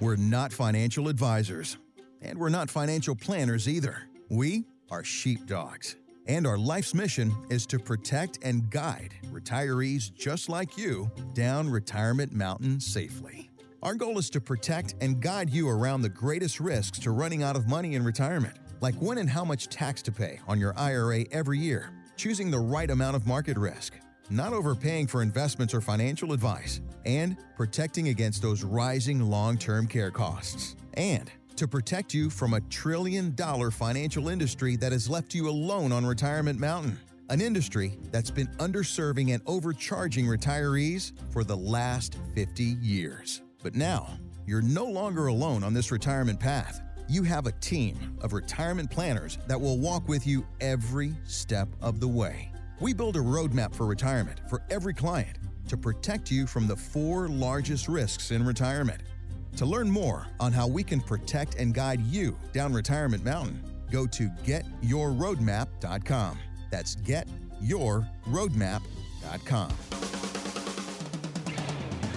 [SPEAKER 2] We're not financial advisors, and we're not financial planners either. We are sheepdogs, and our life's mission is to protect and guide retirees just like you down retirement mountain safely. Our goal is to protect and guide you around the greatest risks to running out of money in retirement, like when and how much tax to pay on your IRA every year choosing the right amount of market risk, not overpaying for investments or financial advice, and protecting against those rising long term care costs. And to protect you from a trillion dollar financial industry that has left you alone on Retirement Mountain. an industry that's been underserving and overcharging retirees for the last 50 years. But now, you're no longer alone on this retirement path. You have a team of retirement planners that will walk with you every step of the way. We build a roadmap for retirement for every client to protect you from the four largest risks in retirement. To learn more on how we can protect and guide you down Retirement Mountain, go to getyourroadmap.com. That's getyourroadmap.com.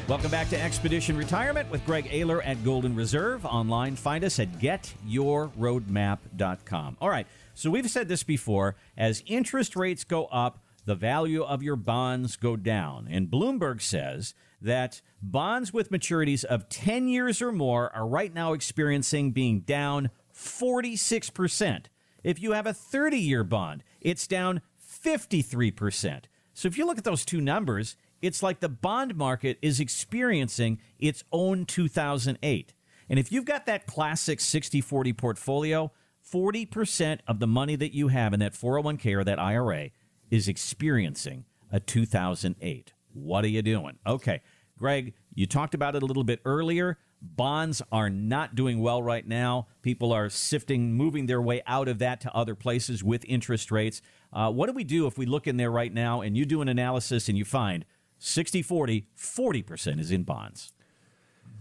[SPEAKER 1] Welcome back to Expedition Retirement with Greg Ayler at Golden Reserve. Online, find us at getyourroadmap.com. All right, so we've said this before as interest rates go up, the value of your bonds go down. And Bloomberg says that bonds with maturities of 10 years or more are right now experiencing being down 46%. If you have a 30 year bond, it's down 53%. So if you look at those two numbers, it's like the bond market is experiencing its own 2008. And if you've got that classic 60 40 portfolio, 40% of the money that you have in that 401k or that IRA is experiencing a 2008. What are you doing? Okay, Greg, you talked about it a little bit earlier. Bonds are not doing well right now. People are sifting, moving their way out of that to other places with interest rates. Uh, what do we do if we look in there right now and you do an analysis and you find 60 40, 40% is in bonds?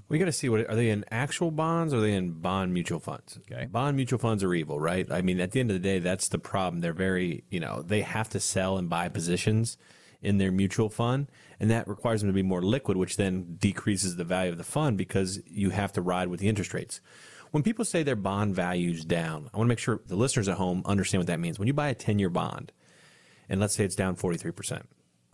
[SPEAKER 3] We got to see what are they in actual bonds or are they in bond mutual funds?
[SPEAKER 1] Okay.
[SPEAKER 3] Bond mutual funds are evil, right? I mean, at the end of the day, that's the problem. They're very, you know, they have to sell and buy positions in their mutual fund, and that requires them to be more liquid, which then decreases the value of the fund because you have to ride with the interest rates. When people say their bond value's down, I want to make sure the listeners at home understand what that means. When you buy a 10 year bond, and let's say it's down 43%,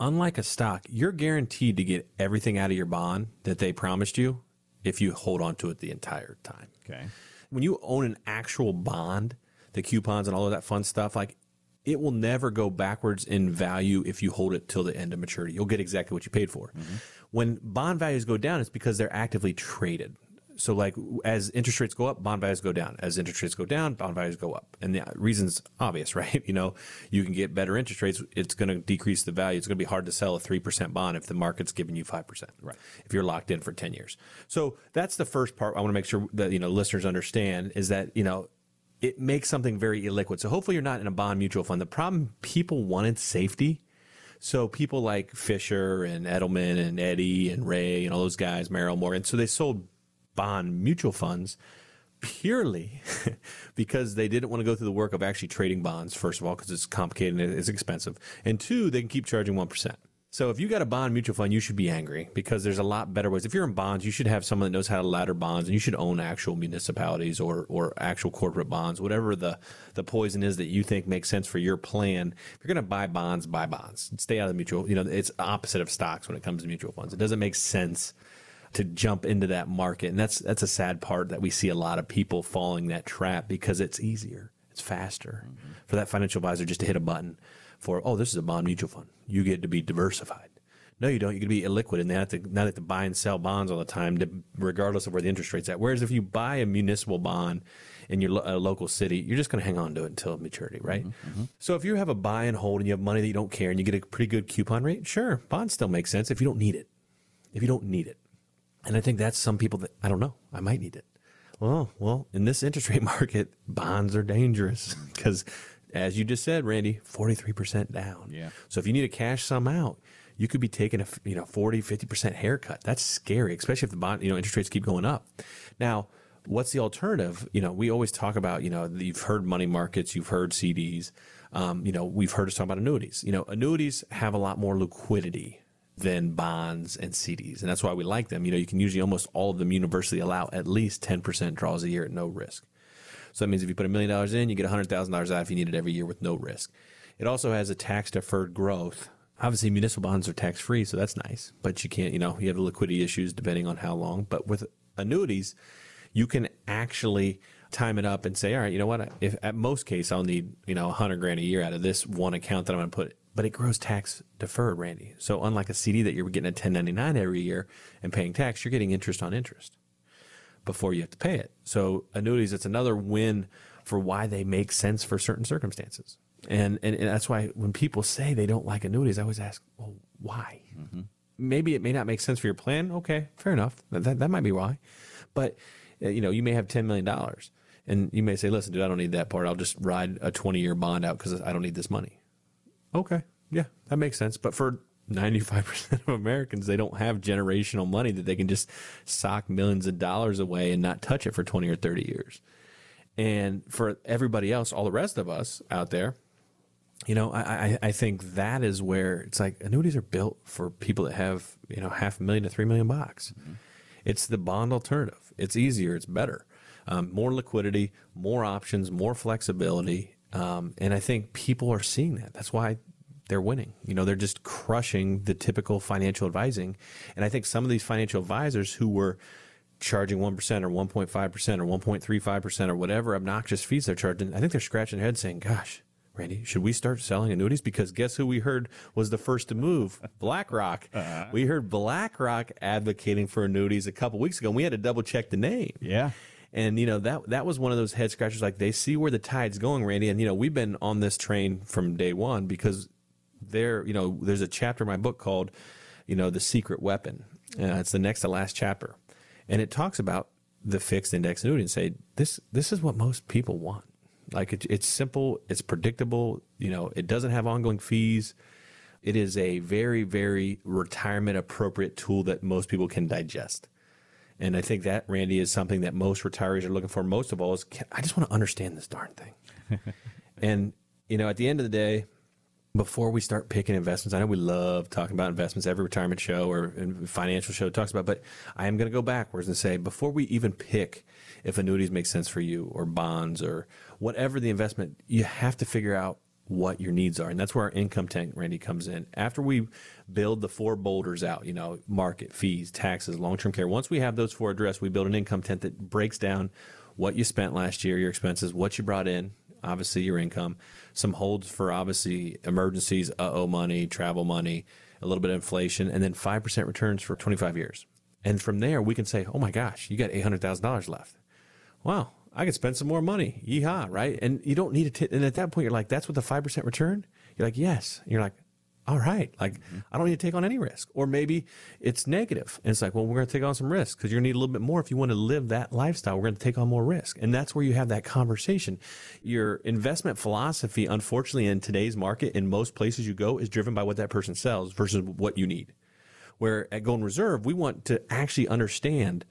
[SPEAKER 3] unlike a stock, you're guaranteed to get everything out of your bond that they promised you if you hold on to it the entire time.
[SPEAKER 1] Okay.
[SPEAKER 3] When you own an actual bond, the coupons and all of that fun stuff, like it will never go backwards in value if you hold it till the end of maturity. You'll get exactly what you paid for. Mm-hmm. When bond values go down, it's because they're actively traded. So, like as interest rates go up, bond values go down. As interest rates go down, bond values go up. And the reason's obvious, right? You know, you can get better interest rates. It's going to decrease the value. It's going to be hard to sell a three percent bond if the market's giving you five percent.
[SPEAKER 1] Right.
[SPEAKER 3] If you're locked in for ten years. So that's the first part. I want to make sure that you know listeners understand is that you know it makes something very illiquid. So hopefully you're not in a bond mutual fund. The problem people wanted safety. So people like Fisher and Edelman and Eddie and Ray and all those guys, Merrill Morgan. So they sold bond mutual funds purely because they didn't want to go through the work of actually trading bonds, first of all, because it's complicated and it's expensive. And two, they can keep charging 1%. So if you got a bond mutual fund, you should be angry because there's a lot better ways. If you're in bonds, you should have someone that knows how to ladder bonds, and you should own actual municipalities or or actual corporate bonds, whatever the the poison is that you think makes sense for your plan. If you're going to buy bonds, buy bonds. Stay out of the mutual. You know, it's opposite of stocks when it comes to mutual funds. It doesn't make sense to jump into that market, and that's that's a sad part that we see a lot of people falling that trap because it's easier, it's faster mm-hmm. for that financial advisor just to hit a button for oh this is a bond mutual fund. You get to be diversified. No you don't. You get to be illiquid and they have to now they have to buy and sell bonds all the time to, regardless of where the interest rate's at. Whereas if you buy a municipal bond in your lo- a local city you're just going to hang on to it until maturity mm-hmm, right? Mm-hmm. so if you have a buy and hold and you have money that you don't care and you get a pretty good coupon rate sure bonds still make sense if you don't need it. If you don't need it and I think that's some people that I don't know. I might need it. Well, well, in this interest rate market, bonds are dangerous because, as you just said, Randy, forty three percent down.
[SPEAKER 1] Yeah.
[SPEAKER 3] So if you need to cash some out, you could be taking a you know 40 50 percent haircut. That's scary, especially if the bond you know interest rates keep going up. Now, what's the alternative? You know, we always talk about you know you've heard money markets, you've heard CDs. Um, you know, we've heard us talk about annuities. You know, annuities have a lot more liquidity than bonds and CDs. And that's why we like them. You know, you can usually almost all of them universally allow at least 10% draws a year at no risk. So that means if you put a million dollars in, you get $100,000 out if you need it every year with no risk. It also has a tax deferred growth. Obviously, municipal bonds are tax free, so that's nice. But you can't, you know, you have the liquidity issues depending on how long. But with annuities, you can actually time it up and say, all right, you know what? If at most case I'll need, you know, a hundred grand a year out of this one account that I'm going to put, but it grows tax deferred, Randy. So unlike a CD that you're getting a 1099 every year and paying tax, you're getting interest on interest before you have to pay it. So annuities, it's another win for why they make sense for certain circumstances. And, and and that's why when people say they don't like annuities, I always ask, well, why? Maybe it may not make sense for your plan. Okay, fair enough. That that, that might be why. But uh, you know, you may have ten million dollars, and you may say, listen, dude, I don't need that part. I'll just ride a twenty year bond out because I don't need this money. Okay, yeah, that makes sense. But for 95% of Americans, they don't have generational money that they can just sock millions of dollars away and not touch it for 20 or 30 years. And for everybody else, all the rest of us out there, you know, I, I, I think that is where it's like annuities are built for people that have, you know, half a million to three million bucks. It's the bond alternative. It's easier. It's better. Um, more liquidity, more options, more flexibility. Um, and I think people are seeing that. That's why they're winning. You know, they're just crushing the typical financial advising. And I think some of these financial advisors who were charging 1% or 1.5% or 1.35% or whatever obnoxious fees they're charging, I think they're scratching their head saying, gosh, Randy, should we start selling annuities? Because guess who we heard was the first to move? BlackRock. We heard BlackRock advocating for annuities a couple weeks ago, and we had to double check the name.
[SPEAKER 1] Yeah.
[SPEAKER 3] And you know that that was one of those head scratchers. Like they see where the tide's going, Randy. And you know we've been on this train from day one because there, you know, there's a chapter in my book called, you know, the secret weapon. Uh, it's the next to last chapter, and it talks about the fixed index annuity and say this this is what most people want. Like it, it's simple, it's predictable. You know, it doesn't have ongoing fees. It is a very very retirement appropriate tool that most people can digest. And I think that Randy is something that most retirees are looking for. Most of all is can, I just want to understand this darn thing. and you know, at the end of the day, before we start picking investments, I know we love talking about investments. Every retirement show or financial show talks about, but I am going to go backwards and say before we even pick if annuities make sense for you or bonds or whatever the investment, you have to figure out what your needs are. And that's where our income tank, Randy, comes in. After we build the four boulders out, you know, market, fees, taxes, long term care, once we have those four addressed, we build an income tent that breaks down what you spent last year, your expenses, what you brought in, obviously your income, some holds for obviously emergencies, uh oh money, travel money, a little bit of inflation, and then 5% returns for 25 years. And from there, we can say, oh my gosh, you got $800,000 left. Wow, I could spend some more money. Yeehaw, right? And you don't need to. T- and at that point, you're like, that's what the 5% return? You're like, yes. And you're like, all right, like mm-hmm. I don't need to take on any risk. Or maybe it's negative. And it's like, well, we're going to take on some risk because you're going to need a little bit more if you want to live that lifestyle. We're going to take on more risk. And that's where you have that conversation. Your investment philosophy, unfortunately, in today's market, in most places you go, is driven by what that person sells versus what you need. Where at Golden Reserve, we want to actually understand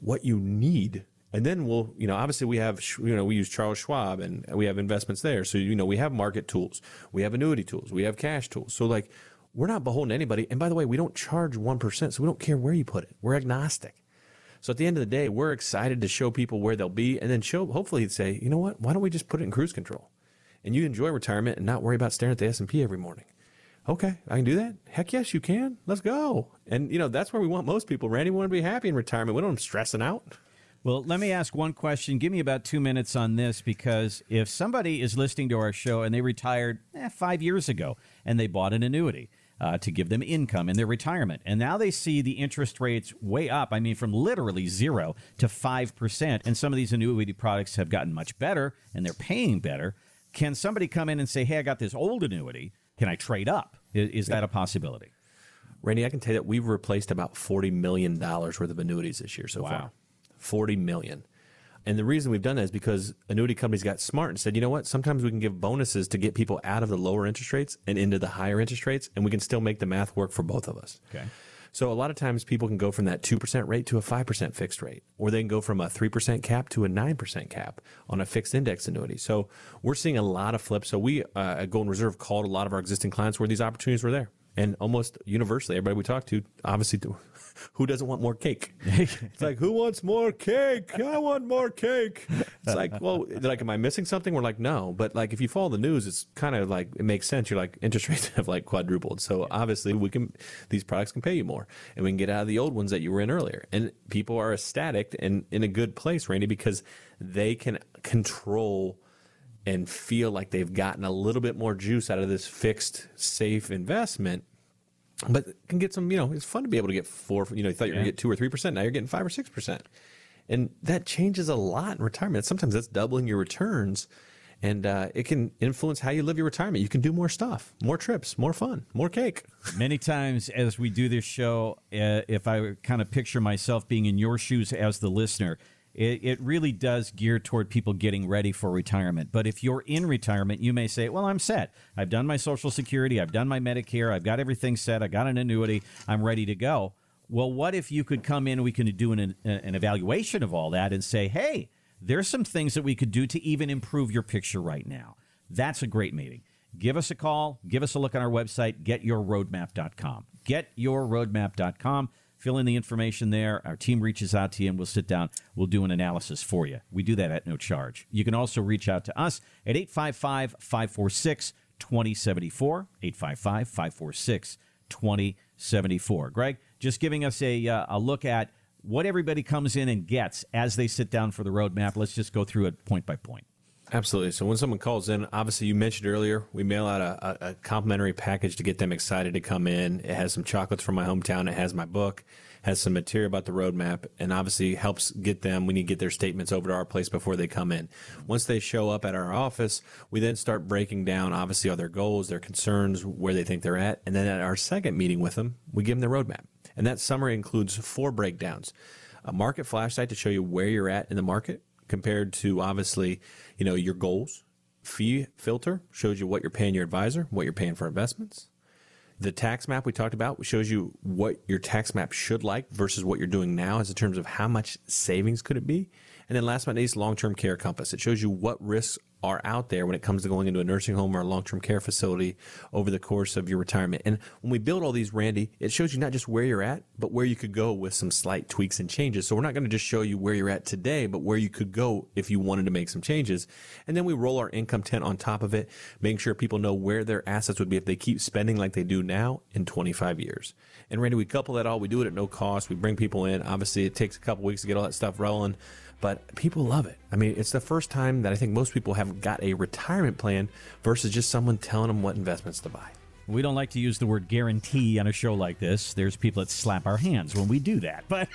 [SPEAKER 3] what you need and then we'll, you know, obviously we have, you know, we use Charles Schwab and we have investments there. So, you know, we have market tools, we have annuity tools, we have cash tools. So, like, we're not beholden to anybody. And by the way, we don't charge 1%. So we don't care where you put it. We're agnostic. So at the end of the day, we're excited to show people where they'll be and then show, hopefully say, you know what, why don't we just put it in cruise control and you enjoy retirement and not worry about staring at the S&P every morning. Okay, I can do that. Heck yes, you can. Let's go. And you know, that's where we want most people. Randy want to be happy in retirement. We don't want them stressing out.
[SPEAKER 1] Well, let me ask one question. Give me about two minutes on this because if somebody is listening to our show and they retired eh, five years ago and they bought an annuity uh, to give them income in their retirement, and now they see the interest rates way up, I mean, from literally zero to 5%, and some of these annuity products have gotten much better and they're paying better, can somebody come in and say, hey, I got this old annuity. Can I trade up? Is, is that a possibility?
[SPEAKER 3] Randy, I can tell you that we've replaced about $40 million worth of annuities this year so
[SPEAKER 1] Wow.
[SPEAKER 3] far. 40 million. And the reason we've done that is because annuity companies got smart and said, you know what? Sometimes we can give bonuses to get people out of the lower interest rates and into the higher interest rates, and we can still make the math work for both of us.
[SPEAKER 1] Okay.
[SPEAKER 3] So a lot of times people can go from that 2% rate to a 5% fixed rate, or they can go from a 3% cap to a 9% cap on a fixed index annuity. So we're seeing a lot of flips. So we uh, at Golden Reserve called a lot of our existing clients where these opportunities were there. And almost universally, everybody we talked to, obviously, who doesn't want more cake? it's like, who wants more cake? I want more cake. It's like, well, like, am I missing something? We're like, no. But like, if you follow the news, it's kind of like, it makes sense. You're like, interest rates have like quadrupled. So obviously, we can, these products can pay you more and we can get out of the old ones that you were in earlier. And people are ecstatic and in a good place, Randy, because they can control and feel like they've gotten a little bit more juice out of this fixed, safe investment. But can get some, you know, it's fun to be able to get four, you know, you thought you were going to get two or 3%. Now you're getting five or 6%. And that changes a lot in retirement. Sometimes that's doubling your returns. and uh, it can influence how you live your retirement. You can do more stuff, more trips, more fun, more cake.
[SPEAKER 1] Many times as we do this show, uh, if I kind of picture myself being in your shoes as the listener, it, it really does gear toward people getting ready for retirement. But if you're in retirement, you may say, Well, I'm set. I've done my Social Security, I've done my Medicare, I've got everything set, I got an annuity, I'm ready to go. Well, what if you could come in, we can do an, an evaluation of all that and say, Hey, there's some things that we could do to even improve your picture right now. That's a great meeting. Give us a call, give us a look on our website, getyourroadmap.com. Getyourroadmap.com. Fill in the information there. Our team reaches out to you and we'll sit down. We'll do an analysis for you. We do that at no charge. You can also reach out to us at 855 546 2074. 855 546 2074. Greg, just giving us a, uh, a look at what everybody comes in and gets as they sit down for the roadmap. Let's just go through it point by point.
[SPEAKER 3] Absolutely. So when someone calls in, obviously you mentioned earlier, we mail out a, a, complimentary package to get them excited to come in. It has some chocolates from my hometown. It has my book, has some material about the roadmap, and obviously helps get them. We need to get their statements over to our place before they come in. Once they show up at our office, we then start breaking down obviously all their goals, their concerns, where they think they're at, and then at our second meeting with them, we give them the roadmap. And that summary includes four breakdowns a market flashlight to show you where you're at in the market compared to obviously, you know, your goals. Fee filter shows you what you're paying your advisor, what you're paying for investments. The tax map we talked about shows you what your tax map should like versus what you're doing now as in terms of how much savings could it be. And then last but not least, long-term care compass. It shows you what risks are out there when it comes to going into a nursing home or a long term care facility over the course of your retirement. And when we build all these, Randy, it shows you not just where you're at, but where you could go with some slight tweaks and changes. So we're not going to just show you where you're at today, but where you could go if you wanted to make some changes. And then we roll our income tent on top of it, making sure people know where their assets would be if they keep spending like they do now in 25 years. And Randy, we couple that all. We do it at no cost. We bring people in. Obviously, it takes a couple weeks to get all that stuff rolling but people love it. I mean, it's the first time that I think most people have got a retirement plan versus just someone telling them what investments to buy.
[SPEAKER 1] We don't like to use the word guarantee on a show like this. There's people that slap our hands when we do that. But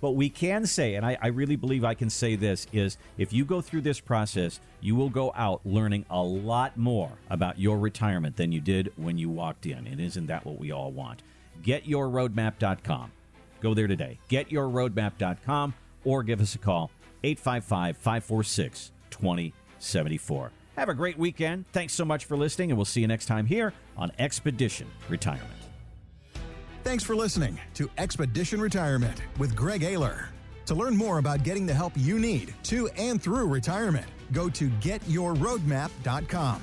[SPEAKER 1] but we can say, and I, I really believe I can say this, is if you go through this process, you will go out learning a lot more about your retirement than you did when you walked in. And isn't that what we all want? GetYourRoadmap.com. Go there today. GetYourRoadmap.com or give us a call 855 546 2074. Have a great weekend. Thanks so much for listening, and we'll see you next time here on Expedition Retirement.
[SPEAKER 2] Thanks for listening to Expedition Retirement with Greg Ayler. To learn more about getting the help you need to and through retirement, go to getyourroadmap.com.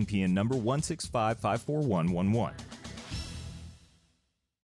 [SPEAKER 6] NPN number 165541111.